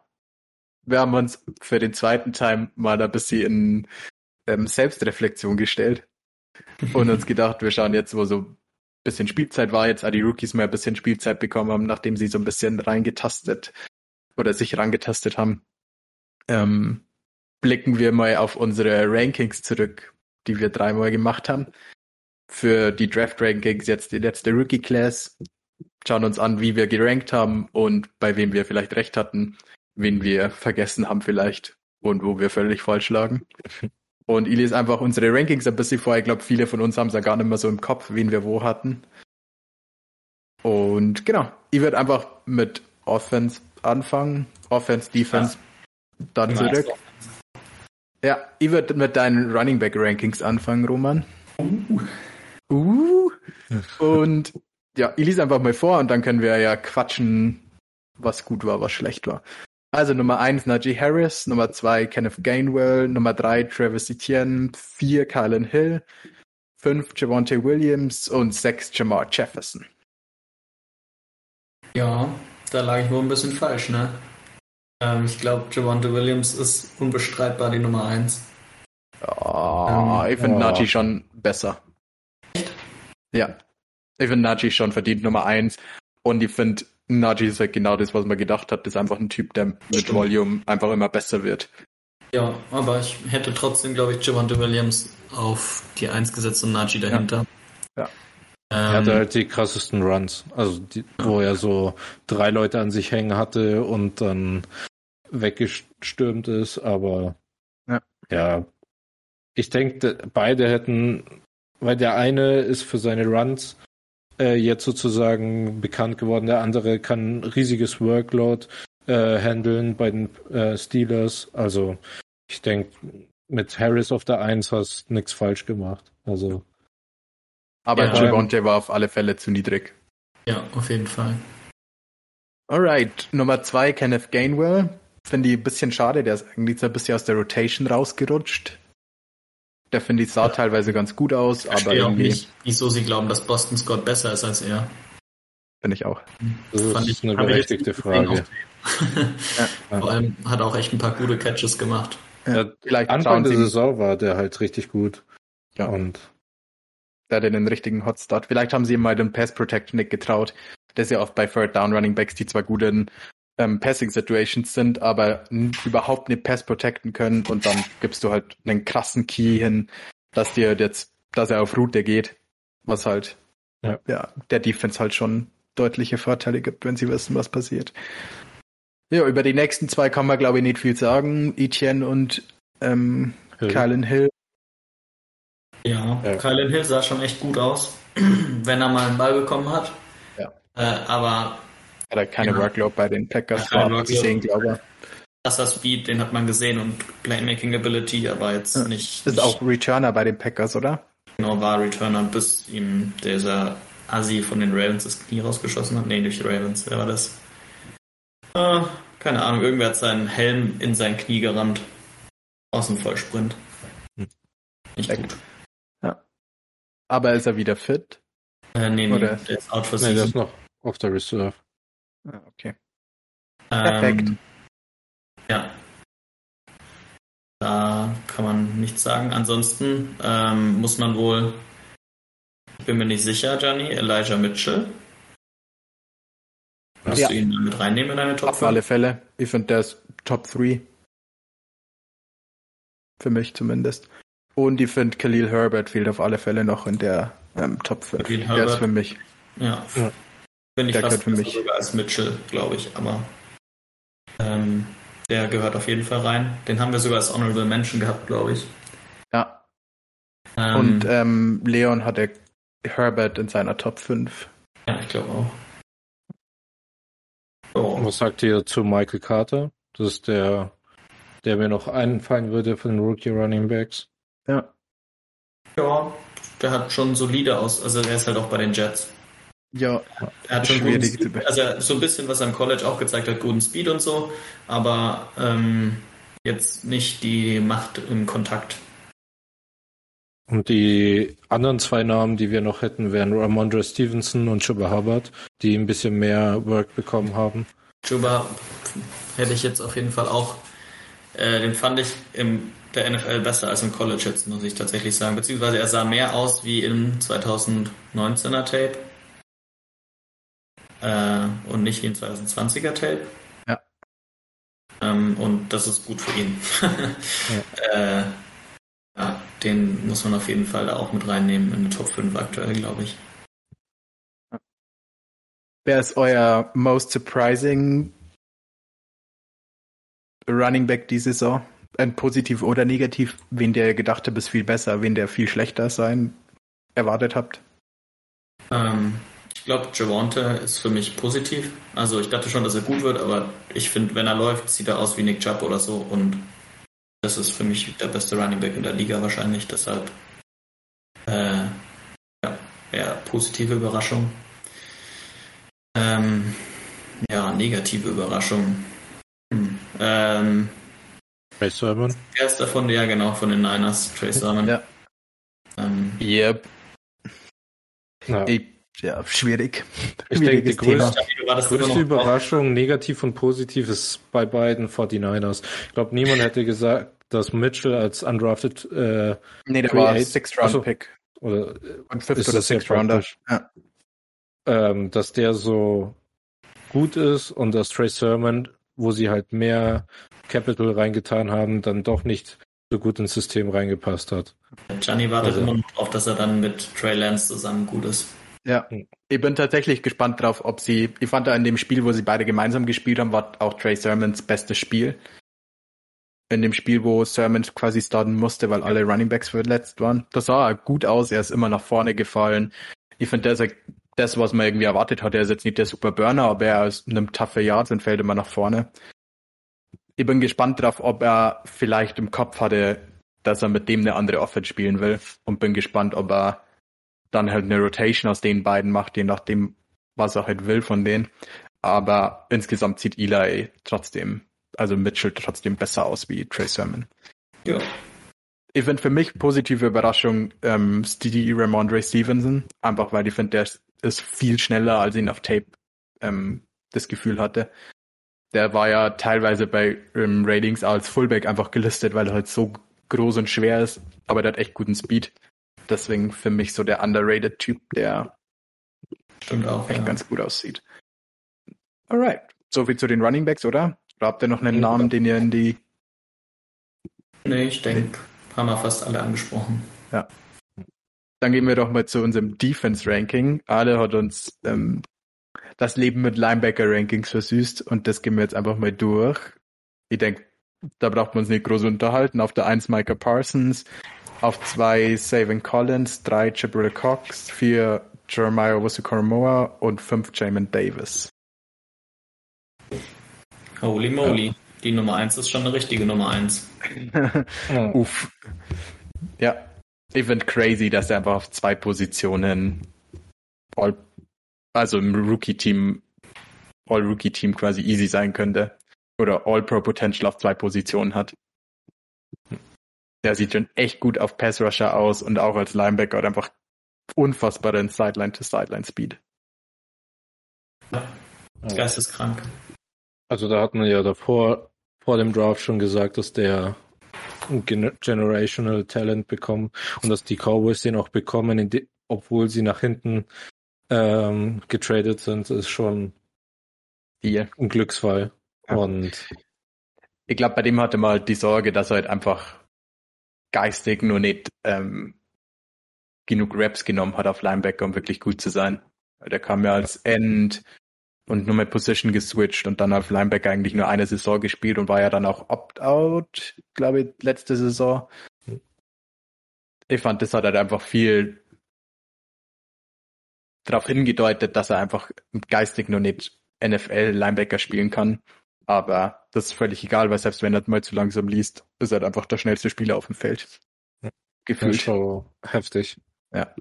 Wir haben uns für den zweiten Teil mal ein bisschen in ähm, Selbstreflexion gestellt und uns gedacht, wir schauen jetzt, wo so ein bisschen Spielzeit war, jetzt auch die Rookies mal ein bisschen Spielzeit bekommen haben, nachdem sie so ein bisschen reingetastet oder sich rangetastet haben. Ähm, blicken wir mal auf unsere Rankings zurück, die wir dreimal gemacht haben. Für die Draft Rankings jetzt die letzte Rookie Class. Schauen uns an, wie wir gerankt haben und bei wem wir vielleicht recht hatten, wen wir vergessen haben vielleicht und wo wir völlig falsch lagen. Und ich lese einfach unsere Rankings ein bisschen vor. Ich glaube, viele von uns haben es ja gar nicht mehr so im Kopf, wen wir wo hatten. Und genau, ich würde einfach mit Offense anfangen. Offense, Defense, dann Immer zurück. Ja, ich würde mit deinen Running Back Rankings anfangen, Roman. Uh. Und ja, ich lese einfach mal vor und dann können wir ja quatschen, was gut war, was schlecht war. Also Nummer eins Najee Harris, Nummer zwei Kenneth Gainwell, Nummer drei Travis Etienne, vier Kylan Hill, fünf Javonte Williams und sechs Jamar Jefferson. Ja, da lag ich wohl ein bisschen falsch, ne? Ähm, ich glaube, Javante Williams ist unbestreitbar die Nummer 1. Oh, Ähm, ich finde oh. Najee schon besser. Ja. Ich finde Najee schon verdient Nummer eins. Und ich finde, Najee ist halt genau das, was man gedacht hat. Das ist einfach ein Typ, der mit Stimmt. Volume einfach immer besser wird. Ja, aber ich hätte trotzdem, glaube ich, Javante Williams auf die 1 gesetzt und Najee dahinter. Ja. er Ähm, hatte halt die krassesten Runs. Also, die, wo er so drei Leute an sich hängen hatte und dann weggestürmt ist, aber Ja. ja. Ich denke, beide hätten, weil der eine ist für seine Runs äh, jetzt sozusagen bekannt geworden, der andere kann ein riesiges Workload äh, handeln bei den äh, Steelers. Also ich denke, mit Harris auf der Eins hast nichts falsch gemacht. Also Aber Ja. Javonte war auf alle Fälle zu niedrig. ja, auf jeden Fall. Alright, Nummer zwei Kenneth Gainwell. Finde ich ein bisschen schade, der ist eigentlich so ein bisschen aus der Rotation rausgerutscht. Der finde ich sah teilweise ganz gut aus, Ich aber verstehe auch irgendwie nicht, wieso sie glauben, dass Boston Scott besser ist als er. finde ich auch. das Fand ist ich- eine berechtigte Frage. auf [LAUGHS] Vor allem hat er auch echt ein paar gute Catches gemacht. Ja, Vielleicht Anfang der Saison war der halt richtig gut. Ja. Und der hat den richtigen Hotstart. Vielleicht haben sie ihm mal den Pass Protection nicht getraut. Das ist ja oft bei Third Down Running Backs, die zwar gut in ähm, Passing Situations sind, aber überhaupt nicht Pass protecten können und dann gibst du halt einen krassen Key hin, dass dir jetzt, dass er auf Route geht, was halt Ja. ja der Defense halt schon deutliche Vorteile gibt, wenn sie wissen, was passiert. Ja, über die nächsten zwei kann man glaube ich nicht viel sagen. Etienne und ähm, Hill. Kylan Hill. Ja, Ja. Kylan Hill sah schon echt gut aus, [CLEARS THROAT] wenn er mal einen Ball bekommen hat. Ja. Äh, aber Hat er keine Ja. Workload bei den Packers Ja, keine war Workload. abgesehen, glaube krasser Speed, den hat man gesehen und Playmaking Ability, aber jetzt Ja. nicht, ich. Ist nicht auch Returner bei den Packers, oder? genau war Returner, bis ihm dieser Assi von den Ravens das Knie rausgeschossen hat. Nee, durch die Ravens, wer war das? Äh, keine Ahnung, irgendwer hat seinen Helm in sein Knie gerammt. Aus dem Vollsprint. Hm. Nicht gut. Aber ist er wieder fit? Äh, nee, nee, Oder- der ist out for Nee, der ist noch auf der Reserve. Ah, okay. Ähm, Perfekt. ja. Da kann man nichts sagen. Ansonsten ähm, muss man wohl, ich bin mir nicht sicher, Gianni, Elijah Mitchell. Kannst Ja. du ihn mit reinnehmen in deine Top Auf alle Fälle. Ich finde, der ist Top 3. Für mich zumindest. Und ich finde, Khalil Herbert fehlt auf alle Fälle noch in der ähm, Top 5. Khalil Der ist für mich. Ja. Ja. Bin ich Der fast gehört für mich. sogar als Mitchell, glaube ich, aber ähm, der gehört auf jeden Fall rein. Den haben wir sogar als Honorable Mention gehabt, glaube ich. Ja. Ähm, Und ähm, Leon hatte Herbert in seiner Top 5. ja, ich glaube auch. Oh, Was sagt ihr zu Michael Carter? Das ist der, der mir noch einfallen würde von den Rookie Running Backs. Ja. Ja, der hat schon solide aus, also er ist halt auch bei den Jets. Ja, Er hat schon guten Speed, also so ein bisschen, was er im College auch gezeigt hat, guten Speed und so, aber ähm, jetzt nicht die Macht im Kontakt. Und die anderen zwei Namen, die wir noch hätten, wären Ramondre Stevenson und Chuba Hubbard, die ein bisschen mehr Work bekommen haben. Juba hätte ich jetzt auf jeden Fall auch, äh, den fand ich im der NFL besser als im College jetzt, muss ich tatsächlich sagen. Beziehungsweise er sah mehr aus wie im 2019er Tape äh, und nicht wie im 2020er Tape. Ja. Ähm, und das ist gut für ihn. [LAUGHS] ja. Äh, ja, den muss man auf jeden Fall da auch mit reinnehmen in die Top 5 aktuell, glaube ich. wer ist euer most surprising Running Back diese Saison? Ein positiv oder negativ? Wen der gedacht habt, ist viel besser, wen der viel schlechter sein erwartet habt? Ähm, glaube, Javante ist für mich positiv. Also ich dachte schon, dass er gut wird, aber ich finde, wenn er läuft, sieht er aus wie Nick Chubb oder so und das ist für mich der beste Running Back in der Liga wahrscheinlich. Deshalb äh, ja, eher positive Überraschung. Ähm, ja, negative Überraschung. Hm. Ähm, Ray Sermon. wer ist davon? Ja, genau, von den Niners, Trey Sermon. Ja. Ähm, Yep. Ja. Ich, ja, schwierig. Ich denke, die größte, war das immer größte noch Überraschung, negativ und positiv, ist bei beiden 49ers. Ich glaube, niemand hätte gesagt, dass Mitchell als undrafted äh, Nee, der war Agent. Sixth Round Achso. Pick. oder Und Fifth oder das sehr Sixth Rounder. praktisch? Ja. ähm, dass der so gut ist und dass Trey Sermon, wo sie halt mehr Capital reingetan haben, dann doch nicht so gut ins System reingepasst hat. Gianni wartet Also- immer noch drauf, dass er dann mit Trey Lance zusammen gut ist. Ja. Hm. Ich bin tatsächlich gespannt drauf, ob sie, ich fand da in dem Spiel, wo sie beide gemeinsam gespielt haben, war auch Trey Sermons bestes Spiel. In dem Spiel, wo Sermon quasi starten musste, weil alle Runningbacks verletzt waren. Das sah gut aus, er ist immer nach vorne gefallen. Ich finde, das, das, was man irgendwie erwartet hat, er ist jetzt nicht der Super Burner, aber er ist, nimmt taffe Yards und fällt immer nach vorne. Ich bin gespannt drauf, ob er vielleicht im Kopf hatte, dass er mit dem eine andere Offense spielen will und bin gespannt, ob er dann halt eine Rotation aus den beiden macht, je nachdem, was er halt will von denen. Aber insgesamt sieht Eli trotzdem, also Mitchell trotzdem besser aus wie Trey Sermon. Ja. Ich finde für mich positive Überraschung ähm, Stevie Ramondre Stevenson, einfach weil ich finde, der ist- viel schneller, als ich ihn auf Tape ähm, das Gefühl hatte. Der war ja teilweise bei ähm, Ratings als Fullback einfach gelistet, weil er halt so groß und schwer ist, aber der hat echt guten Speed. Deswegen für mich so der underrated Typ, der Stimmt auch. echt Ja. ganz gut aussieht. Alright. So viel zu den Running Backs, oder? Oder habt ihr noch einen Ja. Namen, den ihr in die Nee, ich denke, haben wir fast alle angesprochen. Dann gehen wir doch mal zu unserem Defense-Ranking. Ale hat uns ähm, das Leben mit Linebacker-Rankings versüßt und das gehen wir jetzt einfach mal durch. Ich denke, da braucht man uns nicht groß unterhalten. Auf der 1 Micah Parsons, auf 2 Savin Collins, 3 Jabril Cox, 4 Jeremiah Owusu-Koramoa und 5 Jamin Davis. Holy moly. Die Nummer 1 ist schon eine richtige Nummer 1. [LAUGHS] Uff. Ja, ich finde crazy, dass er einfach auf zwei Positionen all, also im Rookie-Team, All-Rookie-Team quasi easy sein könnte. Oder All-Pro-Potential auf zwei Positionen hat. Der sieht schon echt gut auf Pass-Rusher aus und auch als Linebacker hat einfach unfassbaren Sideline-to-Sideline-Speed. Geisteskrank. Also da hat man ja davor, vor dem Draft schon gesagt, dass der Generational Talent bekommt und dass die Cowboys den auch bekommen, obwohl sie nach hinten ähm, getradet sind, ist schon Hier. ein Glücksfall. Ja. Und Ich glaube, bei dem hatte man halt die Sorge, dass er halt einfach geistig nur nicht ähm, genug Raps genommen hat auf Linebacker, um wirklich gut zu sein. Der kam ja als End und nur mit Position geswitcht und dann auf Linebacker eigentlich nur eine Saison gespielt und war ja dann auch Opt-out, glaube ich, letzte Saison. Ich fand, das hat halt einfach viel darauf hingedeutet, dass er einfach geistig nur nicht NFL-Linebacker spielen kann. Aber das ist völlig egal, weil selbst wenn er mal zu langsam liest, ist er einfach der schnellste Spieler auf dem Feld. Gefühlt. Ja, heftig. Ja.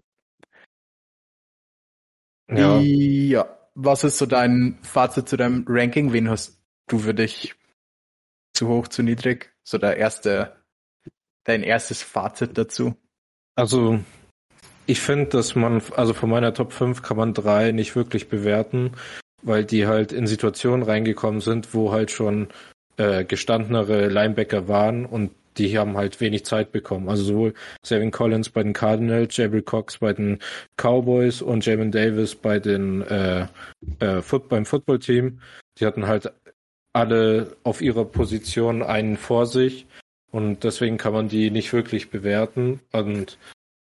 Ja. ja. Was ist so dein Fazit zu deinem Ranking? Wen hast du für dich zu hoch, zu niedrig? So der erste, dein erstes Fazit dazu? Also, ich finde, dass man, also von meiner Top 5 kann man drei nicht wirklich bewerten, weil die halt in Situationen reingekommen sind, wo halt schon äh, gestandenere Linebacker waren und die haben halt wenig Zeit bekommen. Also sowohl Savin Collins bei den Cardinals, Jabril Cox bei den Cowboys und Jamin Davis bei den äh, äh, Foot beim Footballteam. Die hatten halt alle auf ihrer Position einen vor sich und deswegen kann man die nicht wirklich bewerten. Und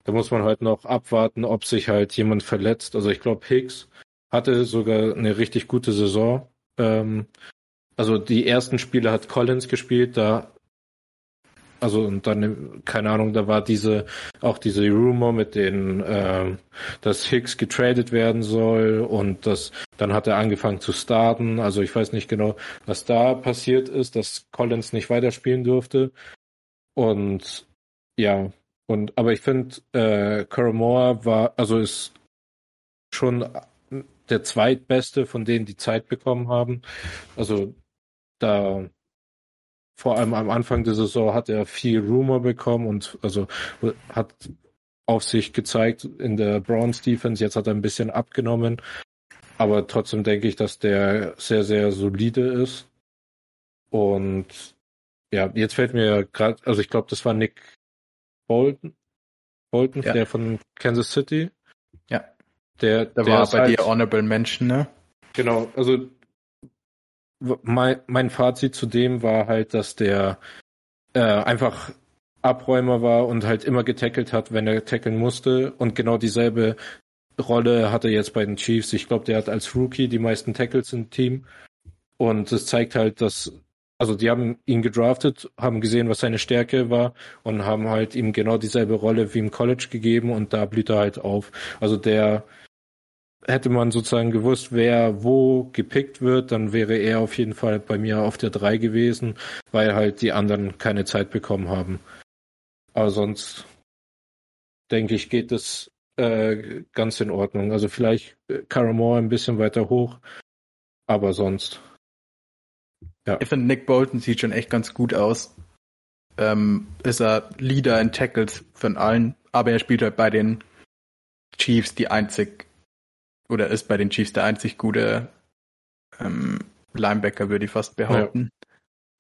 da muss man halt noch abwarten, ob sich halt jemand verletzt. Also ich glaube, Hicks hatte sogar eine richtig gute Saison. Ähm, also die ersten Spiele hat Collins gespielt, da also und dann, keine Ahnung, da war diese, auch diese Rumor mit den, ähm, dass Hicks getradet werden soll und das, dann hat er angefangen zu starten. Also ich weiß nicht genau, was da passiert ist, dass Collins nicht weiterspielen durfte. Und ja, und aber ich finde, äh, Moore war, also ist schon der zweitbeste von denen, die Zeit bekommen haben. Also da vor allem am Anfang der Saison hat er viel Rumor bekommen und also hat auf sich gezeigt in der Browns Defense. Jetzt hat er ein bisschen abgenommen, aber trotzdem denke ich, dass der sehr, sehr solide ist. Und ja, jetzt fällt mir gerade, also ich glaube, das war Nick Bolton, Bolton, ja. der von Kansas City. Ja. Der, der, der war bei halt, dir Honorable Mention, ne? Genau, also mein, mein Fazit zu dem war halt, dass der äh, einfach Abräumer war und halt immer getackelt hat, wenn er tackeln musste. Und genau dieselbe Rolle hat er jetzt bei den Chiefs. Ich glaube, der hat als Rookie die meisten Tackles im Team. Und es zeigt halt, dass, also die haben ihn gedraftet, haben gesehen, was seine Stärke war und haben halt ihm genau dieselbe Rolle wie im College gegeben und da blüht er halt auf. Also der hätte man sozusagen gewusst, wer wo gepickt wird, dann wäre er auf jeden Fall bei mir auf der 3 gewesen, weil halt die anderen keine Zeit bekommen haben. Aber sonst denke ich, geht es äh, ganz in Ordnung. Also vielleicht äh, Caramore ein bisschen weiter hoch, aber sonst. Ja. Ich finde, Nick Bolton sieht schon echt ganz gut aus. Ähm, ist er Leader in Tackles von allen, aber er spielt halt bei den Chiefs die einzig oder ist bei den Chiefs der einzig gute ähm, Linebacker, würde ich fast behaupten. Ja.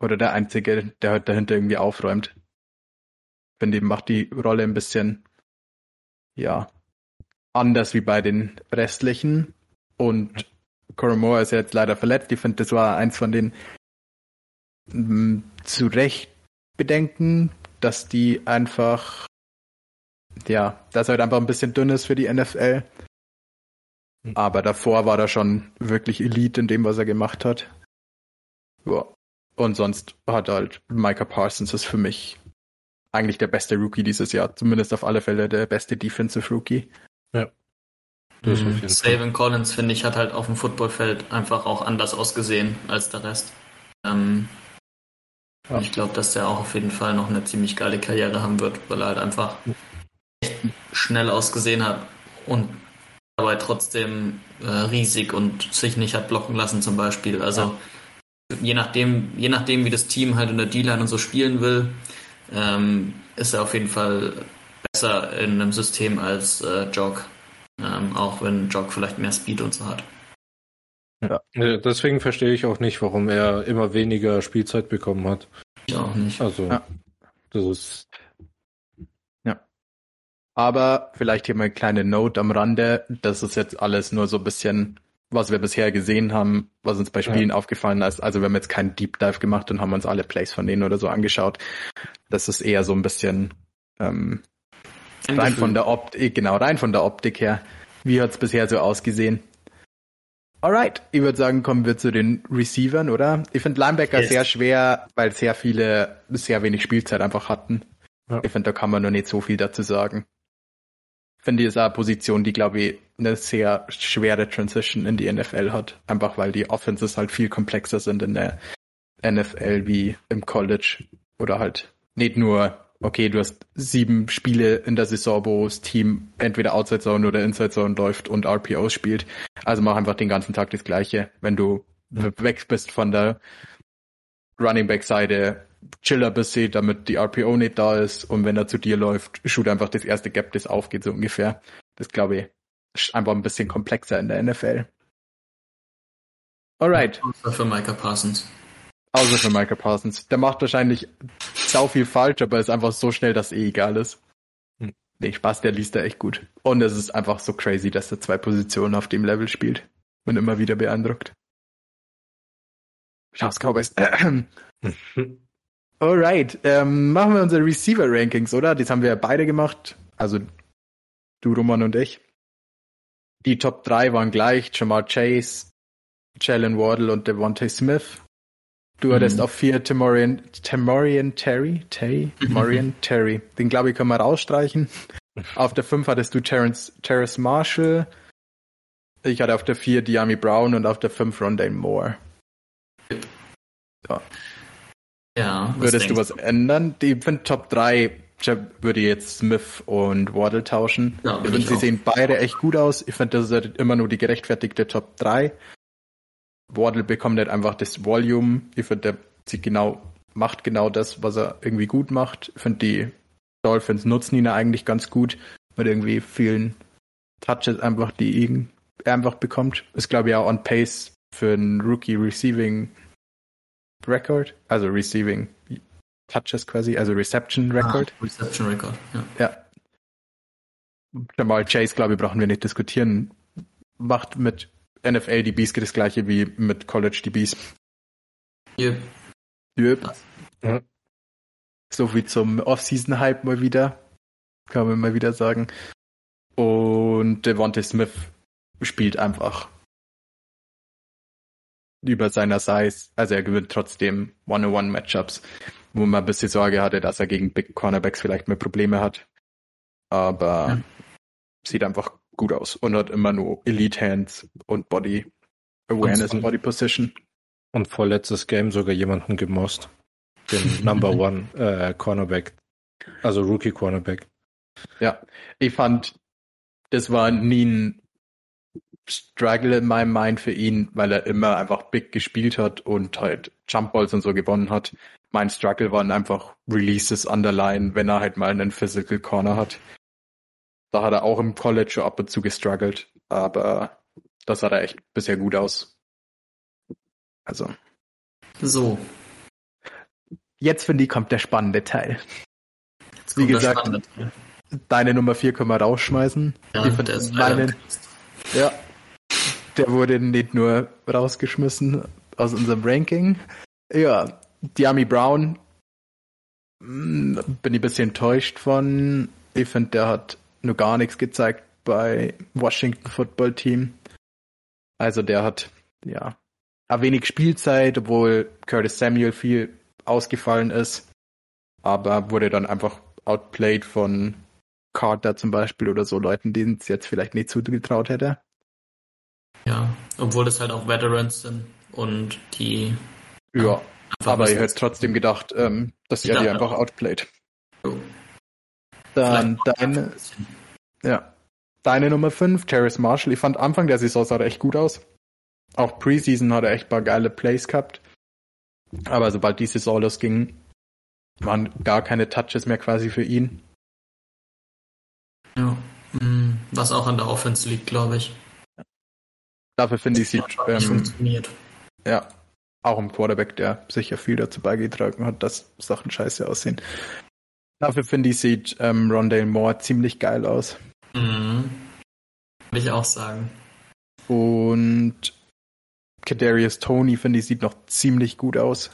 Oder der einzige, der halt dahinter irgendwie aufräumt. Finde ich, macht die Rolle ein bisschen, ja, anders wie bei den restlichen. Und Coromore ist ja jetzt leider verletzt. Ich finde, das war eins von den m, zu Recht Bedenken, dass die einfach, ja, dass er halt einfach ein bisschen dünn ist für die NFL. Hm. Aber davor war er schon wirklich Elite in dem, was er gemacht hat. Ja. Und sonst hat halt Micah Parsons ist für mich eigentlich der beste Rookie dieses Jahr. Zumindest auf alle Fälle der beste Defensive Rookie. Ja. Mhm. Savin Collins, finde ich, hat halt auf dem Footballfeld einfach auch anders ausgesehen als der Rest. Ähm, ja. Ich glaube, dass der auch auf jeden Fall noch eine ziemlich geile Karriere haben wird, weil er halt einfach echt schnell ausgesehen hat und dabei trotzdem äh, riesig und sich nicht hat blocken lassen zum Beispiel. Also ja. je nachdem, je nachdem, wie das Team halt in der D-Line und so spielen will, ähm, ist er auf jeden Fall besser in einem System als äh, Jog. Ähm, auch wenn Jog vielleicht mehr Speed und so hat. Ja. Deswegen verstehe ich auch nicht, warum er immer weniger Spielzeit bekommen hat. Ich auch nicht. Also, ja. das ist aber vielleicht hier mal eine kleine Note am Rande. Das ist jetzt alles nur so ein bisschen, was wir bisher gesehen haben, was uns bei Spielen ja. aufgefallen ist. Also wir haben jetzt keinen Deep Dive gemacht und haben uns alle Plays von denen oder so angeschaut. Das ist eher so ein bisschen ähm, rein von der Optik, genau, rein von der Optik her. Wie hat's bisher so ausgesehen? Alright, ich würde sagen, kommen wir zu den Receivern, oder? Ich finde Linebacker yes. sehr schwer, weil sehr viele sehr wenig Spielzeit einfach hatten. Ja. Ich finde, da kann man noch nicht so viel dazu sagen finde ist eine Position, die, glaube ich, eine sehr schwere Transition in die NFL hat. Einfach weil die Offenses halt viel komplexer sind in der NFL wie im College. Oder halt nicht nur, okay, du hast sieben Spiele in der Saison, wo das Team entweder Outside Zone oder Inside Zone läuft und RPOs spielt. Also mach einfach den ganzen Tag das Gleiche. Wenn du weg bist von der Running Back Seite, chill ein bisschen, damit die RPO nicht da ist und wenn er zu dir läuft, shoot einfach das erste Gap, das aufgeht, so ungefähr. Das glaube ich, ist einfach ein bisschen komplexer in der NFL. Alright. Außer für Micah Parsons. Außer für Micah Parsons. Der macht wahrscheinlich sau viel falsch, aber ist einfach so schnell, dass eh egal ist. Hm. Nee, Spaß, der liest er echt gut. Und es ist einfach so crazy, dass er zwei Positionen auf dem Level spielt. Und immer wieder beeindruckt. Schaus Cowboys. [CLEARS THROAT] [CLEARS THROAT] Alright, ähm, machen wir unsere Receiver-Rankings, oder? Das haben wir beide gemacht. Also du, Roman und ich. Die Top 3 waren gleich. Jamar Chase, Jalen Wardle und Devontae Smith. Du Mhm. hattest auf vier Timorian, Timorian Terry, Terry, Timorian Terry. Den glaube ich können wir rausstreichen. Auf der 5 hattest du Terrence, Terrace Marshall. Ich hatte auf der 4 Diami Brown und auf der 5 Rondale Moore. Ja, Würdest du was ändern? Die finde Top 3 würde jetzt Smith und Waddle tauschen. Ja, ich finde, sie auch. sehen beide echt gut aus. Ich finde, das ist halt immer nur die gerechtfertigte Top 3. Waddle bekommt halt einfach das Volume. Ich finde, der sieht genau, macht genau das, was er irgendwie gut macht. Ich finde, die Dolphins nutzen ihn eigentlich ganz gut mit irgendwie vielen Touches einfach, die ihn er einfach bekommt. Ist, glaube ich, auch on pace für einen Rookie Receiving Record, also Receiving Touches quasi, also Reception Record. Ah, Reception Record, ja. Ja. Jamal Chase, glaube ich, brauchen wir nicht diskutieren. Macht mit NFL DBs das gleiche wie mit College DBs. Yep. Ja. So viel zum Off-Season-Hype mal wieder. Kann man mal wieder sagen. Und Devontae Smith spielt einfach über seiner Size. Also er gewinnt trotzdem One-on-One-Matchups, wo man ein bisschen Sorge hatte, dass er gegen Big Cornerbacks vielleicht mehr Probleme hat. Aber Ja. sieht einfach gut aus und hat immer nur Elite Hands und Body Awareness Und- Body Position. Und vorletztes Game sogar jemanden gemost. Den [LAUGHS] Number One äh, Cornerback. Also Rookie Cornerback. Ja, ich fand, das war nie ein Struggle in meinem Mind für ihn, weil er immer einfach big gespielt hat und halt Jump Balls und so gewonnen hat. Mein Struggle waren einfach Releases an der Line, wenn er halt mal einen Physical Corner hat. Da hat er auch im College schon ab und zu gestruggelt, aber das sah er echt bisher gut aus. Also, so. jetzt finde ich, kommt der spannende Teil. Jetzt Wie gesagt. Deine Nummer 4 können wir rausschmeißen. ja, ich find der ist meinen- Ja. Der wurde nicht nur rausgeschmissen aus unserem Ranking. Ja, Diami Brown mm, bin ich ein bisschen enttäuscht von. Ich finde, der hat nur gar nichts gezeigt bei Washington Football Team. Also der hat, ja, ein wenig Spielzeit, obwohl Curtis Samuel viel ausgefallen ist. Aber wurde dann einfach outplayed von Carter zum Beispiel oder so Leuten, denen es jetzt vielleicht nicht zugetraut hätte. Ja, obwohl das halt auch Veterans sind und die Ja, aber ich wissen, hätte trotzdem gedacht, ähm, dass er Ja, die einfach outplayed. so. Dann deine, ja, deine Nummer 5, Terrace Marshall. Ich fand Anfang der Saison sah er echt gut aus. Auch Preseason hat er echt paar geile Plays gehabt. Aber sobald die Saison losging, waren gar keine Touches mehr quasi für ihn. Ja. Mm, Was auch an der Offense liegt, glaube ich. Dafür finde ich, sieht Nicht ähm, funktioniert. Ja, auch im Quarterback, der sicher viel dazu beigetragen hat, dass Sachen scheiße aussehen. Dafür finde ich, sieht ähm, Rondale Moore ziemlich geil aus. Mhm. Würde ich auch sagen. Und Kadarius Tony, finde ich, sieht noch ziemlich gut aus.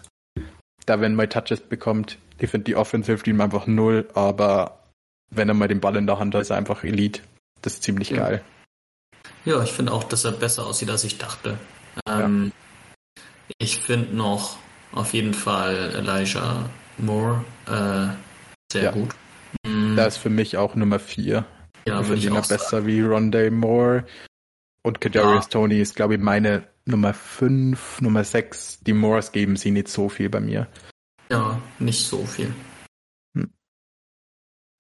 Da, wenn mal Touches bekommt, ich finde, die Offense hilft ihm einfach null, aber wenn er mal den Ball in der Hand hat, ist er einfach Elite. Das ist ziemlich Ja. geil. Ja, ich finde auch, dass er besser aussieht, als ich dachte. Ähm, Ich finde noch auf jeden Fall Elijah Moore äh, sehr Ja. gut. Mm, Da ist für mich auch Nummer vier. Ja, ich würde finde ich ihn auch ja sagen. besser wie Rondé Moore. Und Kadarius Ja. Tony ist, glaube ich, meine Nummer 5, Nummer 6. Die Moores geben sie nicht so viel bei mir. Ja, nicht so viel.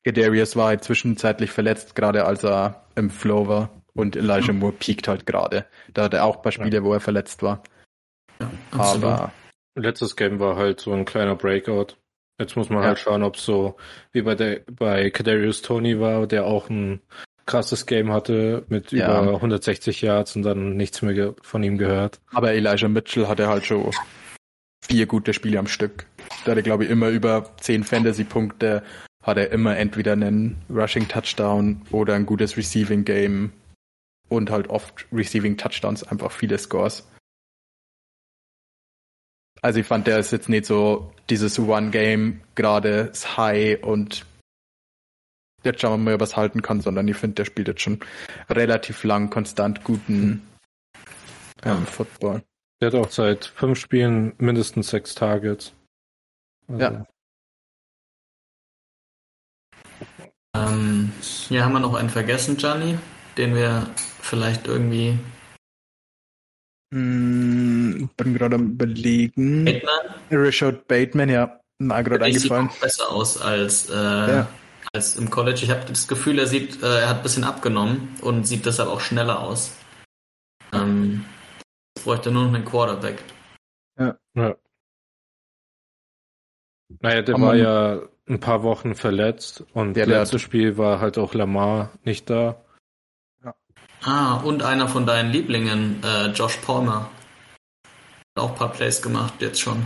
Kadarius war halt zwischenzeitlich verletzt, gerade als er im Flow war. Und Elijah Moore peakt halt gerade. Da hat er auch ein paar Spiele, wo er verletzt war. Ja, absolut. Aber Letztes Game war halt so ein kleiner Breakout. Jetzt muss man Ja. halt schauen, ob es so wie bei der bei Kadarius Tony war, der auch ein krasses Game hatte mit Ja. über 160 Yards und dann nichts mehr von ihm gehört. Aber Elijah Mitchell hatte halt schon vier gute Spiele am Stück. Da hatte, glaube ich, immer über zehn Fantasy-Punkte, hat er immer entweder einen Rushing-Touchdown oder ein gutes Receiving-Game und halt oft Receiving-Touchdowns, einfach viele Scores. Also ich fand, der ist jetzt nicht so dieses One-Game gerade High und jetzt schauen wir mal, ob er es halten kann, sondern ich finde, der spielt jetzt schon relativ lang, konstant guten ähm, Football. Der hat auch seit fünf Spielen mindestens sechs Targets. Also, Ja. Ähm, hier haben wir noch einen vergessen, Gianni, den wir vielleicht irgendwie. Hm, bin gerade am überlegen. Bateman? Richard Bateman, ja, mir gerade Der sieht eingefallen. auch besser aus als, äh, Ja. als im College. Ich habe das Gefühl, er sieht, äh, er hat ein bisschen abgenommen und sieht deshalb auch schneller aus. Ähm, es bräuchte nur noch einen Quarterback. Naja, der Aber war ja ein paar Wochen verletzt und Ja, der letztes hat- Spiel war halt auch Lamar nicht da. Ah, und einer von deinen Lieblingen, äh, Josh Palmer. Hat auch ein paar Plays gemacht jetzt schon.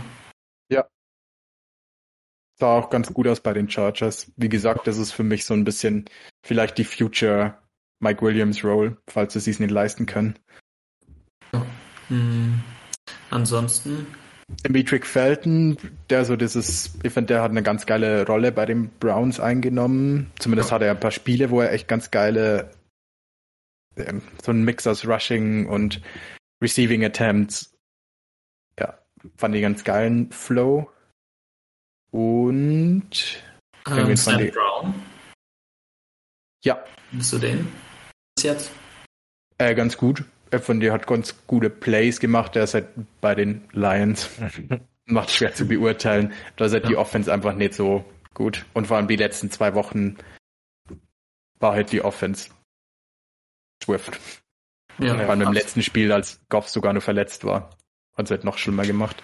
Sah auch ganz gut aus bei den Chargers. Wie gesagt, das ist für mich so ein bisschen vielleicht die Future Mike Williams Role, falls sie es nicht leisten können. Hm. Ansonsten, Dimitri Felton, der so dieses, ich finde, der hat eine ganz geile Rolle bei den Browns eingenommen. Zumindest hat er ein paar Spiele, wo er echt ganz geile, so ein Mix aus Rushing und Receiving Attempts. Ja, fand ich ganz geilen Flow. Und ähm, Sam ich- Brown. ja, Bist du den? Bis jetzt? äh, ganz gut. Er von dir hat ganz gute Plays gemacht. Der ist halt bei den Lions. [LAUGHS] Macht schwer zu beurteilen. Da ist halt die Ja. Offense einfach nicht so gut. Und vor allem die letzten zwei Wochen war halt die Offense Swift. Ja, Vor allem im letzten Spiel, als Goff sogar nur verletzt war. Hat es halt noch schlimmer gemacht.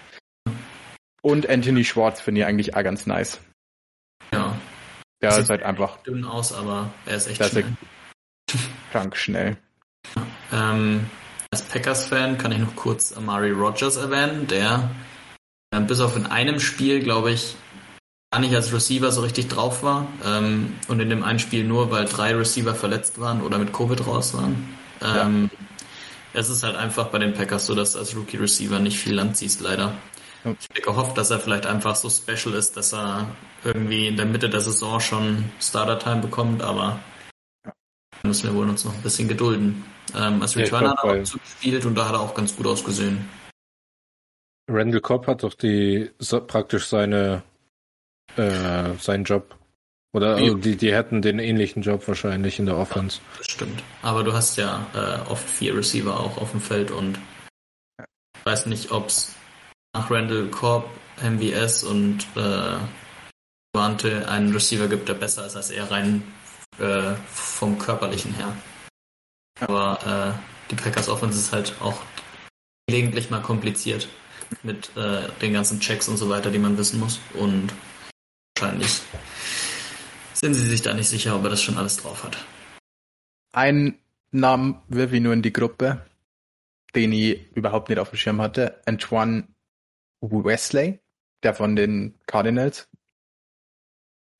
Und Anthony Schwartz finde ich eigentlich auch ganz nice. Ja, Der Sieht ist halt einfach dünn aus, aber er ist echt ist schnell. krank schnell. Ähm, als Packers-Fan kann ich noch kurz Amari Rogers erwähnen, der äh, bis auf in einem Spiel, glaube ich, gar nicht als Receiver so richtig drauf war. Ähm, und in dem einen Spiel nur, weil drei Receiver verletzt waren oder mit Covid raus waren. Ähm, Es ist halt einfach bei den Packers so, dass du als Rookie-Receiver nicht viel Land siehst, leider. Ja. Ich hätte gehofft, dass er vielleicht einfach so special ist, dass er irgendwie in der Mitte der Saison schon Starter-Time bekommt, aber da müssen wir wohl uns noch ein bisschen gedulden. Ähm, als Ja, Returner hat er auch zugespielt und da hat er auch ganz gut ausgesehen. Randall Cobb hat doch die so, praktisch seine äh, seinen Job. Oder Ja. also die, die hätten den ähnlichen Job wahrscheinlich in der Offense. Das stimmt. Aber du hast ja äh, oft vier Receiver auch auf dem Feld und ich weiß nicht, ob es nach Randall Cobb, MVS und äh, Duante einen Receiver gibt, der besser ist als er rein äh, vom körperlichen her. Aber äh, die Packers Offense ist halt auch gelegentlich mal kompliziert mit äh, den ganzen Checks und so weiter, die man wissen muss. Und wahrscheinlich sind sie sich da nicht sicher, ob er das schon alles drauf hat. Ein Namen wirf ich nur in die Gruppe, den ich überhaupt nicht auf dem Schirm hatte. Antoine Wesley, der von den Cardinals,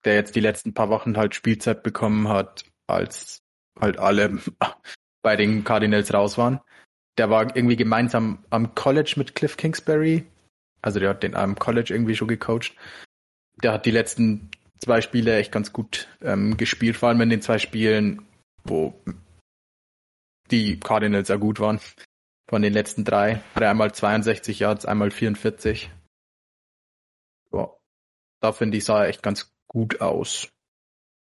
der jetzt die letzten paar Wochen halt Spielzeit bekommen hat, als halt alle [LAUGHS] bei den Cardinals raus waren. Der war irgendwie gemeinsam am College mit Cliff Kingsbury. Also der hat den am College irgendwie schon gecoacht. Der hat die letzten zwei Spiele echt ganz gut ähm, gespielt, vor allem in den zwei Spielen, wo die Cardinals ja gut waren. Von den letzten drei. Hat er einmal 62 Yards, einmal 44. Ja. Da finde ich, sah er echt ganz gut aus.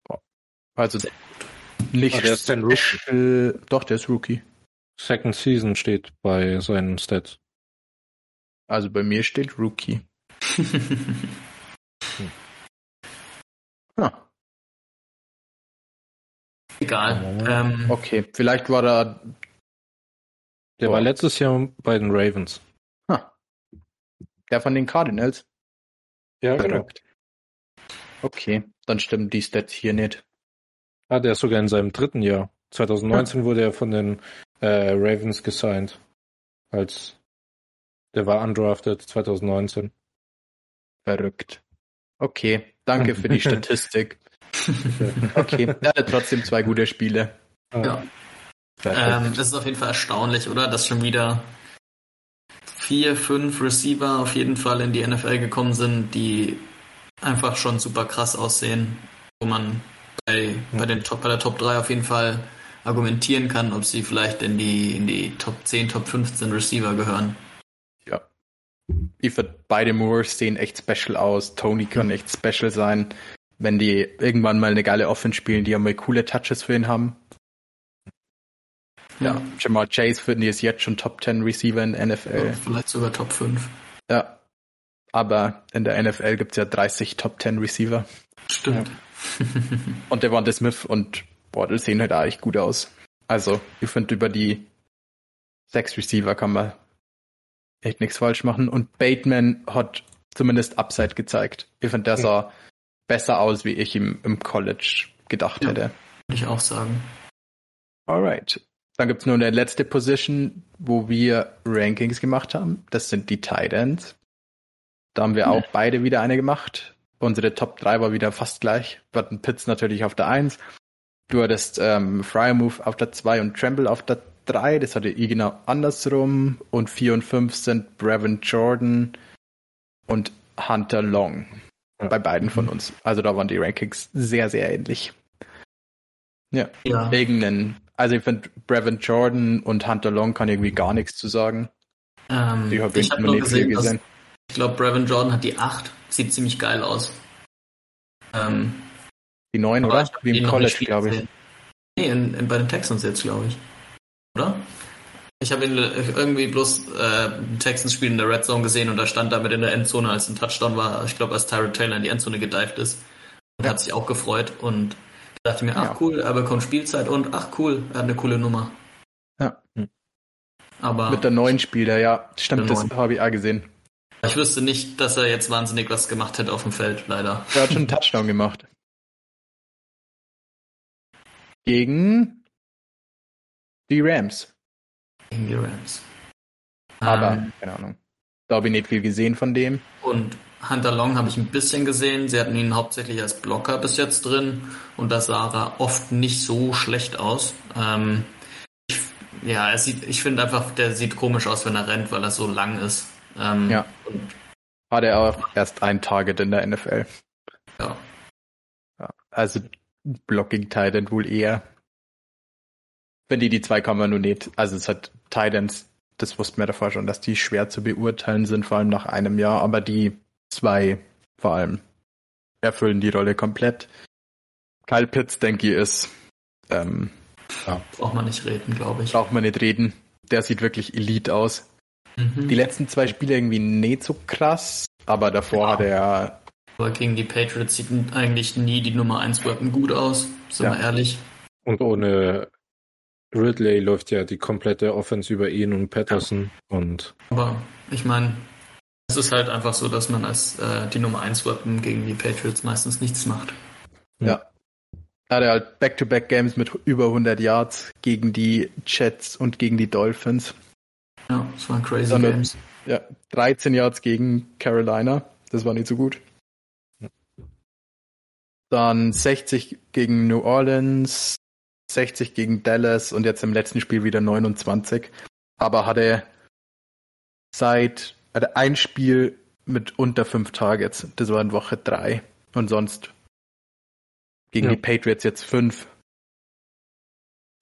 Ja. Also Nicht Ah, der ist ein Rookie. Doch, der ist Rookie. Second Season steht bei seinen Stats. Also bei mir steht Rookie. [LAUGHS] Ah, Egal. Ähm, okay, vielleicht war da. Der Boah. war letztes Jahr bei den Ravens. Ah, der von den Cardinals. Ja, Verrückt. Okay, dann stimmen die Stats hier nicht. Ah, der ist sogar in seinem dritten Jahr. 2019 wurde er von den äh, Ravens gesigned. Als der war undrafted 2019. Verrückt. Okay, danke für die [LAUGHS] Statistik. Okay, er hatte trotzdem zwei gute Spiele. ja. Ähm, das ist auf jeden Fall erstaunlich, oder? Dass schon wieder vier, fünf Receiver auf jeden Fall in die NFL gekommen sind, die einfach schon super krass aussehen, wo man bei, bei, den Top, bei der Top 3 auf jeden Fall argumentieren kann, ob sie vielleicht in die, in die Top 10, Top 15 Receiver gehören. Ja. Ich finde, beide Moores sehen echt special aus. Tony kann echt special sein. Wenn die irgendwann mal eine geile Offense spielen, die ja mal coole Touches für ihn haben. Ja, Jamal Chase finden die ist jetzt schon Top 10 Receiver in der NFL. Vielleicht sogar Top 5. Ja. Aber in der NFL gibt's ja 30 Top 10 Receiver. Stimmt. Und Devonta Smith und Waddle sehen halt echt gut aus. Also, ich finde, über die sechs Receiver kann man echt nichts falsch machen. Und Bateman hat zumindest Upside gezeigt. Ich finde, der sah besser aus, wie ich ihm im College gedacht Ja. hätte. Würde ich auch sagen. Alright. Dann gibt's nur eine letzte Position, wo wir Rankings gemacht haben. Das sind die Tight Ends. Da haben wir auch beide wieder eine gemacht. Unsere Top 3 war wieder fast gleich. Wir hatten Pitts natürlich auf der 1. Du hattest ähm, Fryermove auf der 2 und Tremble auf der 3. Das hatte ich genau andersrum. Und 4 und 5 sind Brevin Jordan und Hunter Long. Ja. Bei beiden von uns. Also da waren die Rankings sehr, sehr ähnlich. Ja. Ja. Irgendeinen. Also ich finde Brevin Jordan und Hunter Long kann irgendwie gar nichts zu sagen. Ähm, ich habe noch nur nicht viel gesehen, dass, gesehen. ich glaube, Brevin Jordan hat die 8. Sieht ziemlich geil aus. Ähm, Die neun, aber oder? ich hab Wie im College, glaube ich. gesehen. Nee, in, in, bei den Texans jetzt, glaube ich. Oder? Ich habe ihn irgendwie bloß äh, Texans spielen in der Red Zone gesehen und da stand damit in der Endzone, als ein Touchdown war, ich glaube, als Tyrod Taylor in die Endzone gedived ist. Und Ja. hat sich auch gefreut und da dachte mir, ach Ja. cool, er bekommt Spielzeit und ach cool, er hat eine coole Nummer. Ja. Aber Mit der neuen Spieler, ja. Stimmt, das habe ich auch gesehen. ich wüsste nicht, dass er jetzt wahnsinnig was gemacht hätte auf dem Feld, leider. Er hat schon einen Touchdown gemacht. [LAUGHS] Gegen die Rams. Gegen die Rams. Aber, Ähm, keine Ahnung. Da habe ich nicht viel gesehen von dem. Und Hunter Long habe ich ein bisschen gesehen. Sie hatten ihn hauptsächlich als Blocker bis jetzt drin und da sah er oft nicht so schlecht aus. Ähm, ich, ja, er sieht, ich finde einfach, der sieht komisch aus, wenn er rennt, weil er so lang ist. Ähm, Ja. Und, Hat er auch erst ein Target in der NFL. ja. Ja. Also Blocking Titan wohl eher. Wenn die die zwei kann man nur nicht. Also es hat Titans, das wussten wir davor schon, dass die schwer zu beurteilen sind, vor allem nach einem Jahr, aber die zwei vor allem erfüllen die Rolle komplett. Kyle Pitts, denke ich, ist, ähm, Braucht man nicht reden, glaube ich. braucht man nicht reden. Der sieht wirklich Elite aus. Mhm. Die letzten zwei Spiele irgendwie nicht so krass, aber davor Genau. hat er Aber gegen die Patriots sieht eigentlich nie die Nummer 1 Weapon gut aus, sind Ja. wir ehrlich. Und ohne Ridley läuft ja die komplette Offense über ihn und Patterson. Und Aber ich meine, es ist halt einfach so, dass man als äh, die Nummer 1 Weapon gegen die Patriots meistens nichts macht. Ja. Hat er halt Back-to-Back-Games mit über 100 Yards gegen die Jets und gegen die Dolphins. Ja, es waren crazy Dann- Games. Ja, 13 Yards gegen Carolina. Das war nicht so gut. Dann 60 gegen New Orleans, 60 gegen Dallas und jetzt im letzten Spiel wieder 29. Aber hatte seit hatte ein Spiel mit unter fünf Targets. Das war in Woche drei. Und sonst gegen Ja. die Patriots jetzt fünf.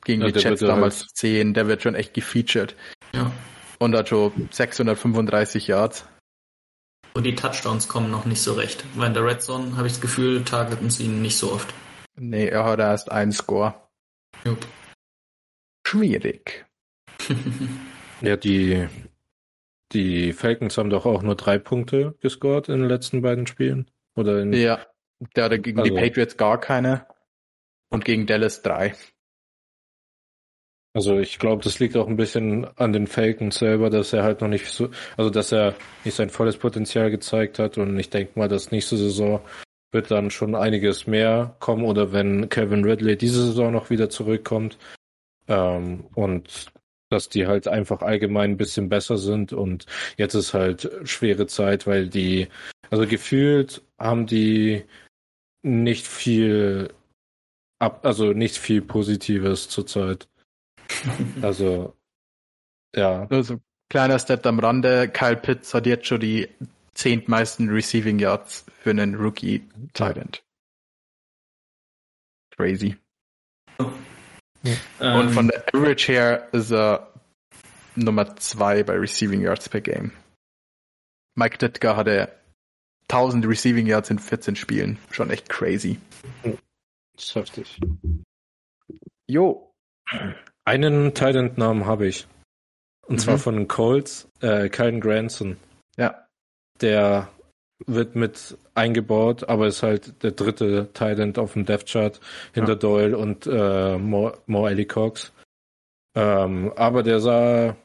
Gegen Ja, die Jets damals halt- zehn. Der wird schon echt gefeatured. Ja. Und hat schon 635 Yards. Und die Touchdowns kommen noch nicht so recht. Weil in der Red Zone habe ich das Gefühl, targeten sie ihn nicht so oft. Nee, er hat erst einen Score. Jupp. Schwierig. [LAUGHS] Ja, die, die Falcons haben doch auch nur drei Punkte gescored in den letzten beiden Spielen. Oder in, Ja, der hatte gegen die Also- Patriots gar keine und gegen Dallas drei. Also ich glaube, das liegt auch ein bisschen an den Falcons selber, dass er halt noch nicht so, also dass er nicht sein volles Potenzial gezeigt hat und ich denke mal, dass nächste Saison wird dann schon einiges mehr kommen oder wenn Kevin Ridley diese Saison noch wieder zurückkommt. Ähm, und dass die halt einfach allgemein ein bisschen besser sind und jetzt ist halt schwere Zeit, weil die, also gefühlt haben die nicht viel ab, also nicht viel Positives zurzeit. [LAUGHS] Also, ja, Also, kleiner Step am Rande, Kyle Pitts hat jetzt schon die zehntmeisten Receiving Yards für einen Rookie Titan. Crazy. Und Ähm, von der Average her ist er Nummer zwei bei Receiving Yards per Game. Mike Ditka hatte 1000 Receiving Yards in 14 Spielen. Schon echt crazy. das ist heftig. Jo. Einen Titan-Namen habe ich. Und zwar Mhm. von den Colts, äh, Kylen Granson. Ja. Der wird mit eingebaut, aber ist halt der dritte Titan auf dem Death Chart hinter Ja. Doyle und äh, Mo, Mo Alley Cox. Ähm, aber der sah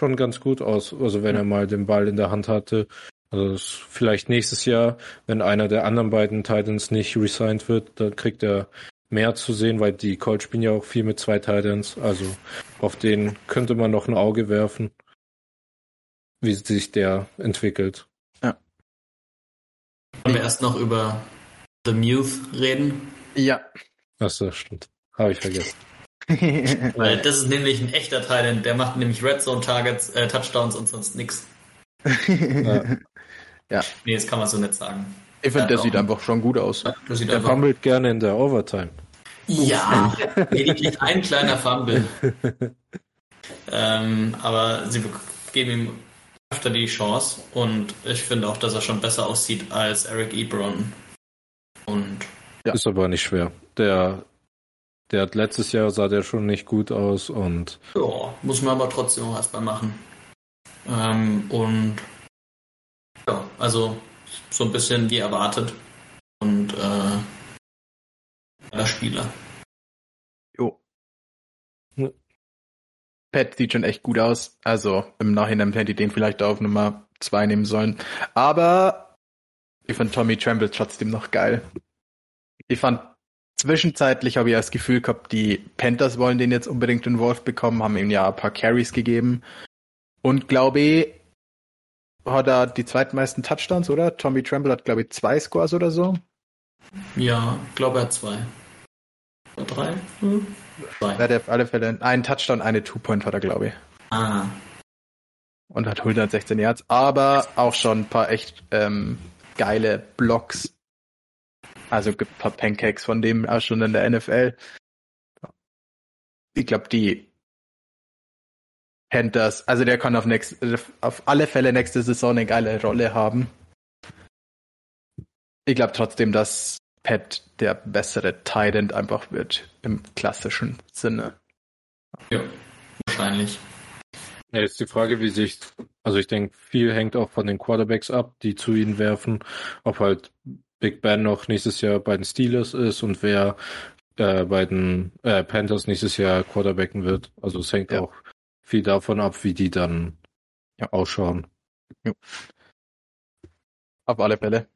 schon ganz gut aus, also wenn Ja. er mal den Ball in der Hand hatte. Also vielleicht nächstes Jahr, wenn einer der anderen beiden Titans nicht resigned wird, dann kriegt er mehr zu sehen, weil die Colts spielen ja auch viel mit zwei Titans. Also auf den könnte man noch ein Auge werfen, wie sich der entwickelt. Wollen wir erst noch über The Muth reden? Ja. Achso, stimmt. Habe ich vergessen. [LAUGHS] Weil das ist nämlich ein echter Teil, der macht nämlich Red Zone Targets, äh, Touchdowns und sonst nix. Ja. Nee, das kann man so nicht sagen. Ich finde, der Ja, sieht einfach schon gut aus. Sieht Der einfach. fummelt gerne in der Overtime. Ja, lediglich ein kleiner Fumble. [LAUGHS] ähm, aber sie geben ihm öfter die Chance und ich finde auch, dass er schon besser aussieht als Eric Ebron. Und Ja. Ist aber nicht schwer. Der, der hat letztes Jahr sah der schon nicht gut aus und ja, muss man aber trotzdem auch erstmal machen. Ähm, und ja, also so ein bisschen wie erwartet. Und äh, der Spieler. Pat sieht schon echt gut aus. Also im Nachhinein hätte ich den vielleicht auf Nummer zwei nehmen sollen. Aber ich fand Tommy Tremble trotzdem noch geil. Ich fand zwischenzeitlich habe ich das Gefühl gehabt, die Panthers wollen den jetzt unbedingt in Wolf bekommen, haben ihm ja ein paar Carries gegeben. Und glaube ich, hat er die zweitmeisten Touchdowns, oder? Tommy Tremble hat, glaube ich, zwei Scores oder so. Ja, glaube er hat zwei. Oder drei? Hm? Er hat auf alle Fälle einen Touchdown, eine Two-Point hat er, glaube ich. Ah, und hat 116 Yards, aber auch schon ein paar echt ähm, geile Blocks. Also gibt ein paar Pancakes von dem auch schon in der NFL. Ich glaube, die Panthers, also der kann auf, nächst, auf alle Fälle nächste Saison eine geile Rolle haben. Ich glaube trotzdem, dass Pat der bessere Tight End einfach wird im klassischen Sinne. ja, wahrscheinlich. ja, ist die Frage, wie sich, also ich denke, viel hängt auch von den Quarterbacks ab, die zu ihnen werfen, ob halt Big Ben noch nächstes Jahr bei den Steelers ist und wer äh, bei den äh, Panthers nächstes Jahr Quarterbacken wird. Also es hängt Ja. auch viel davon ab, wie die dann Ja. ausschauen. Auf alle Fälle.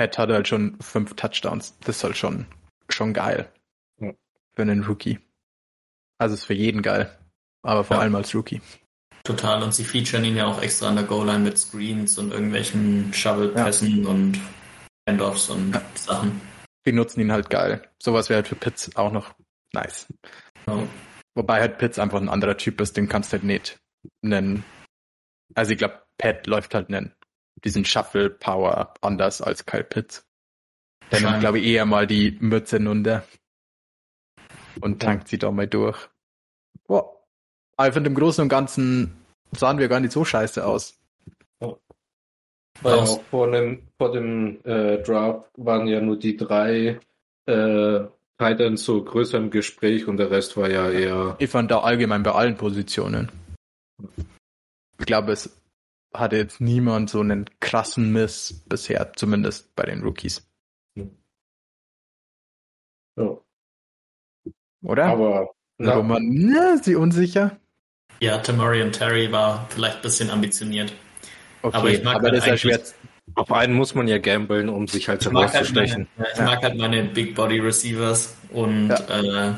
Pat hat halt schon fünf Touchdowns. Das ist halt schon, schon geil. Ja. Für einen Rookie. Also ist für jeden geil. Aber vor Ja. allem als Rookie. Total. Und sie featuren ihn ja auch extra an der Goal-Line mit Screens und irgendwelchen Shovel-Pässen und Handoffs und Ja. Sachen. Die nutzen ihn halt geil. Sowas wäre halt für Pitts auch noch nice. Ja. Wobei halt Pitts einfach ein anderer Typ ist, den kannst du halt nicht nennen. Also ich glaube, Pat läuft halt einen, diesen Shuffle Power anders als Kyle Pitts. Der nimmt, glaube ich, eher mal die Mütze runter und tankt sie da mal durch. Boah. Aber ich finde, im Großen und Ganzen sahen wir gar nicht so scheiße aus. Weil Aus- auch vor dem, vor dem äh, Draft waren ja nur die drei äh, Titan so größer im Gespräch und der Rest war ja eher. Ich fand da allgemein bei allen Positionen. Ich glaube, es hatte jetzt niemand so einen krassen Miss bisher, zumindest bei den Rookies. Ja. Oder? Aber Na, wo man, na, ist sie unsicher? Ja, Tamori und Terry war vielleicht ein bisschen ambitioniert. Okay, Aber ich mag aber halt das ist ja schwer. auf einen muss man ja gambeln, um sich halt Ich mag halt herauszustechen. meine, ja, ich mag halt meine Big Body Receivers und äh,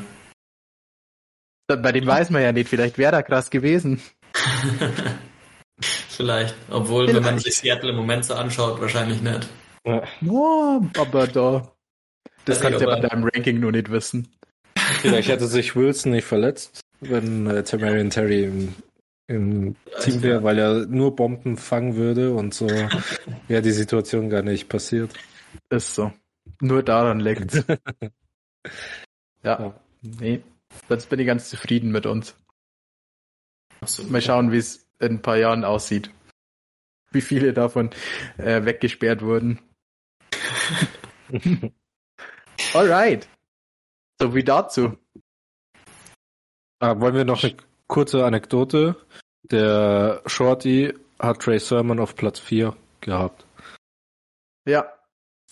Bei dem weiß man ja nicht, vielleicht wäre da krass gewesen. [LAUGHS] vielleicht, obwohl, wenn man Vielleicht. sich Seattle im Moment so anschaut, wahrscheinlich nicht. Ja. Oh, aber da. Das kannst du ja bei deinem Ranking nur nicht wissen. Vielleicht hätte sich Wilson nicht verletzt, wenn äh, Tamarian Terry im, im Team wäre, weil er nur Bomben fangen würde und so [LAUGHS] wäre die Situation gar nicht passiert. Ist so. Nur daran liegt [LAUGHS] Ja. Ja. Nee. Sonst bin ich ganz zufrieden mit uns. Absolut. Mal schauen, wie es in ein paar Jahren aussieht. Wie viele davon äh, weggesperrt wurden. [LAUGHS] Alright. So wie dazu. Ah, wollen wir noch eine kurze Anekdote? Der Shorty hat Trey Sermon auf Platz 4 gehabt. Ja,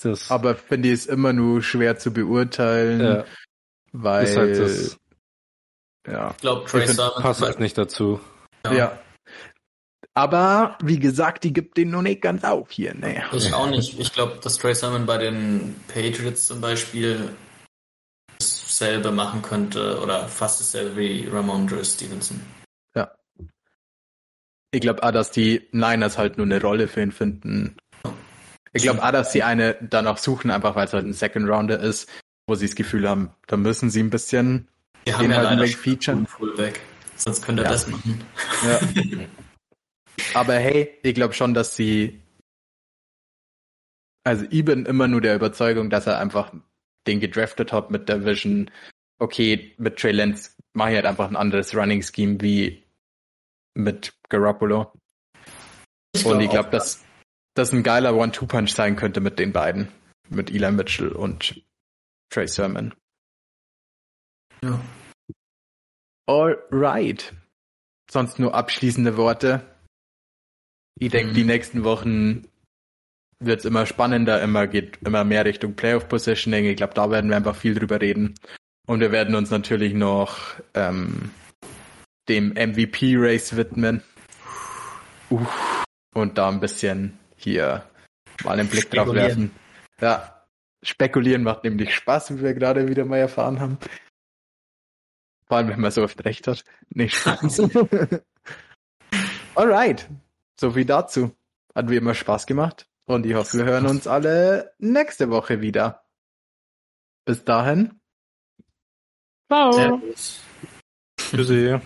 Das aber finde ich es immer nur schwer zu beurteilen, äh, weil ist halt das ja, Ich glaube, Trey Ich find, Sermon passt halt nicht dazu. ja. Aber wie gesagt, die gibt den noch nicht ganz auf hier. Ne. Ich auch nicht. Ich glaube, dass Trey Sermon bei den Patriots zum Beispiel dasselbe machen könnte oder fast dasselbe wie Ramondre Stevenson. Ich glaube auch, dass die Niners halt nur eine Rolle für ihn finden. Ich glaube auch, dass sie eine danach suchen, einfach weil es halt ein Second Rounder ist, wo sie das Gefühl haben, da müssen sie ein bisschen Wir haben ja halt leider weg featuren. Full weg. Sonst könnte er Ja. das machen. Ja. [LAUGHS] Aber hey, ich glaube schon, dass sie. Also ich bin immer nur der Überzeugung, dass er einfach den gedraftet hat mit der Vision, okay, mit Trey Lance mache ich halt einfach ein anderes Running Scheme wie mit Garoppolo. Und ich glaube, dass das ein geiler One-Two-Punch sein könnte mit den beiden. Mit Eli Mitchell und Trey Sermon. Ja. Alright. Sonst nur abschließende Worte. Ich denke, die nächsten Wochen wird's immer spannender, immer geht immer mehr Richtung Playoff Positioning. Ich glaube, da werden wir einfach viel drüber reden. Und wir werden uns natürlich noch ähm, dem MVP Race widmen. Uff. Und da ein bisschen hier mal einen Blick drauf werfen. Ja, spekulieren macht nämlich Spaß, wie wir gerade wieder mal erfahren haben. Vor allem, wenn man so oft recht hat. Nicht Spaß. [LAUGHS] Alright. So viel dazu. Hat wie immer Spaß gemacht. Und ich hoffe, wir hören uns alle nächste Woche wieder. Bis dahin. Ciao. Servus. Tschüssi.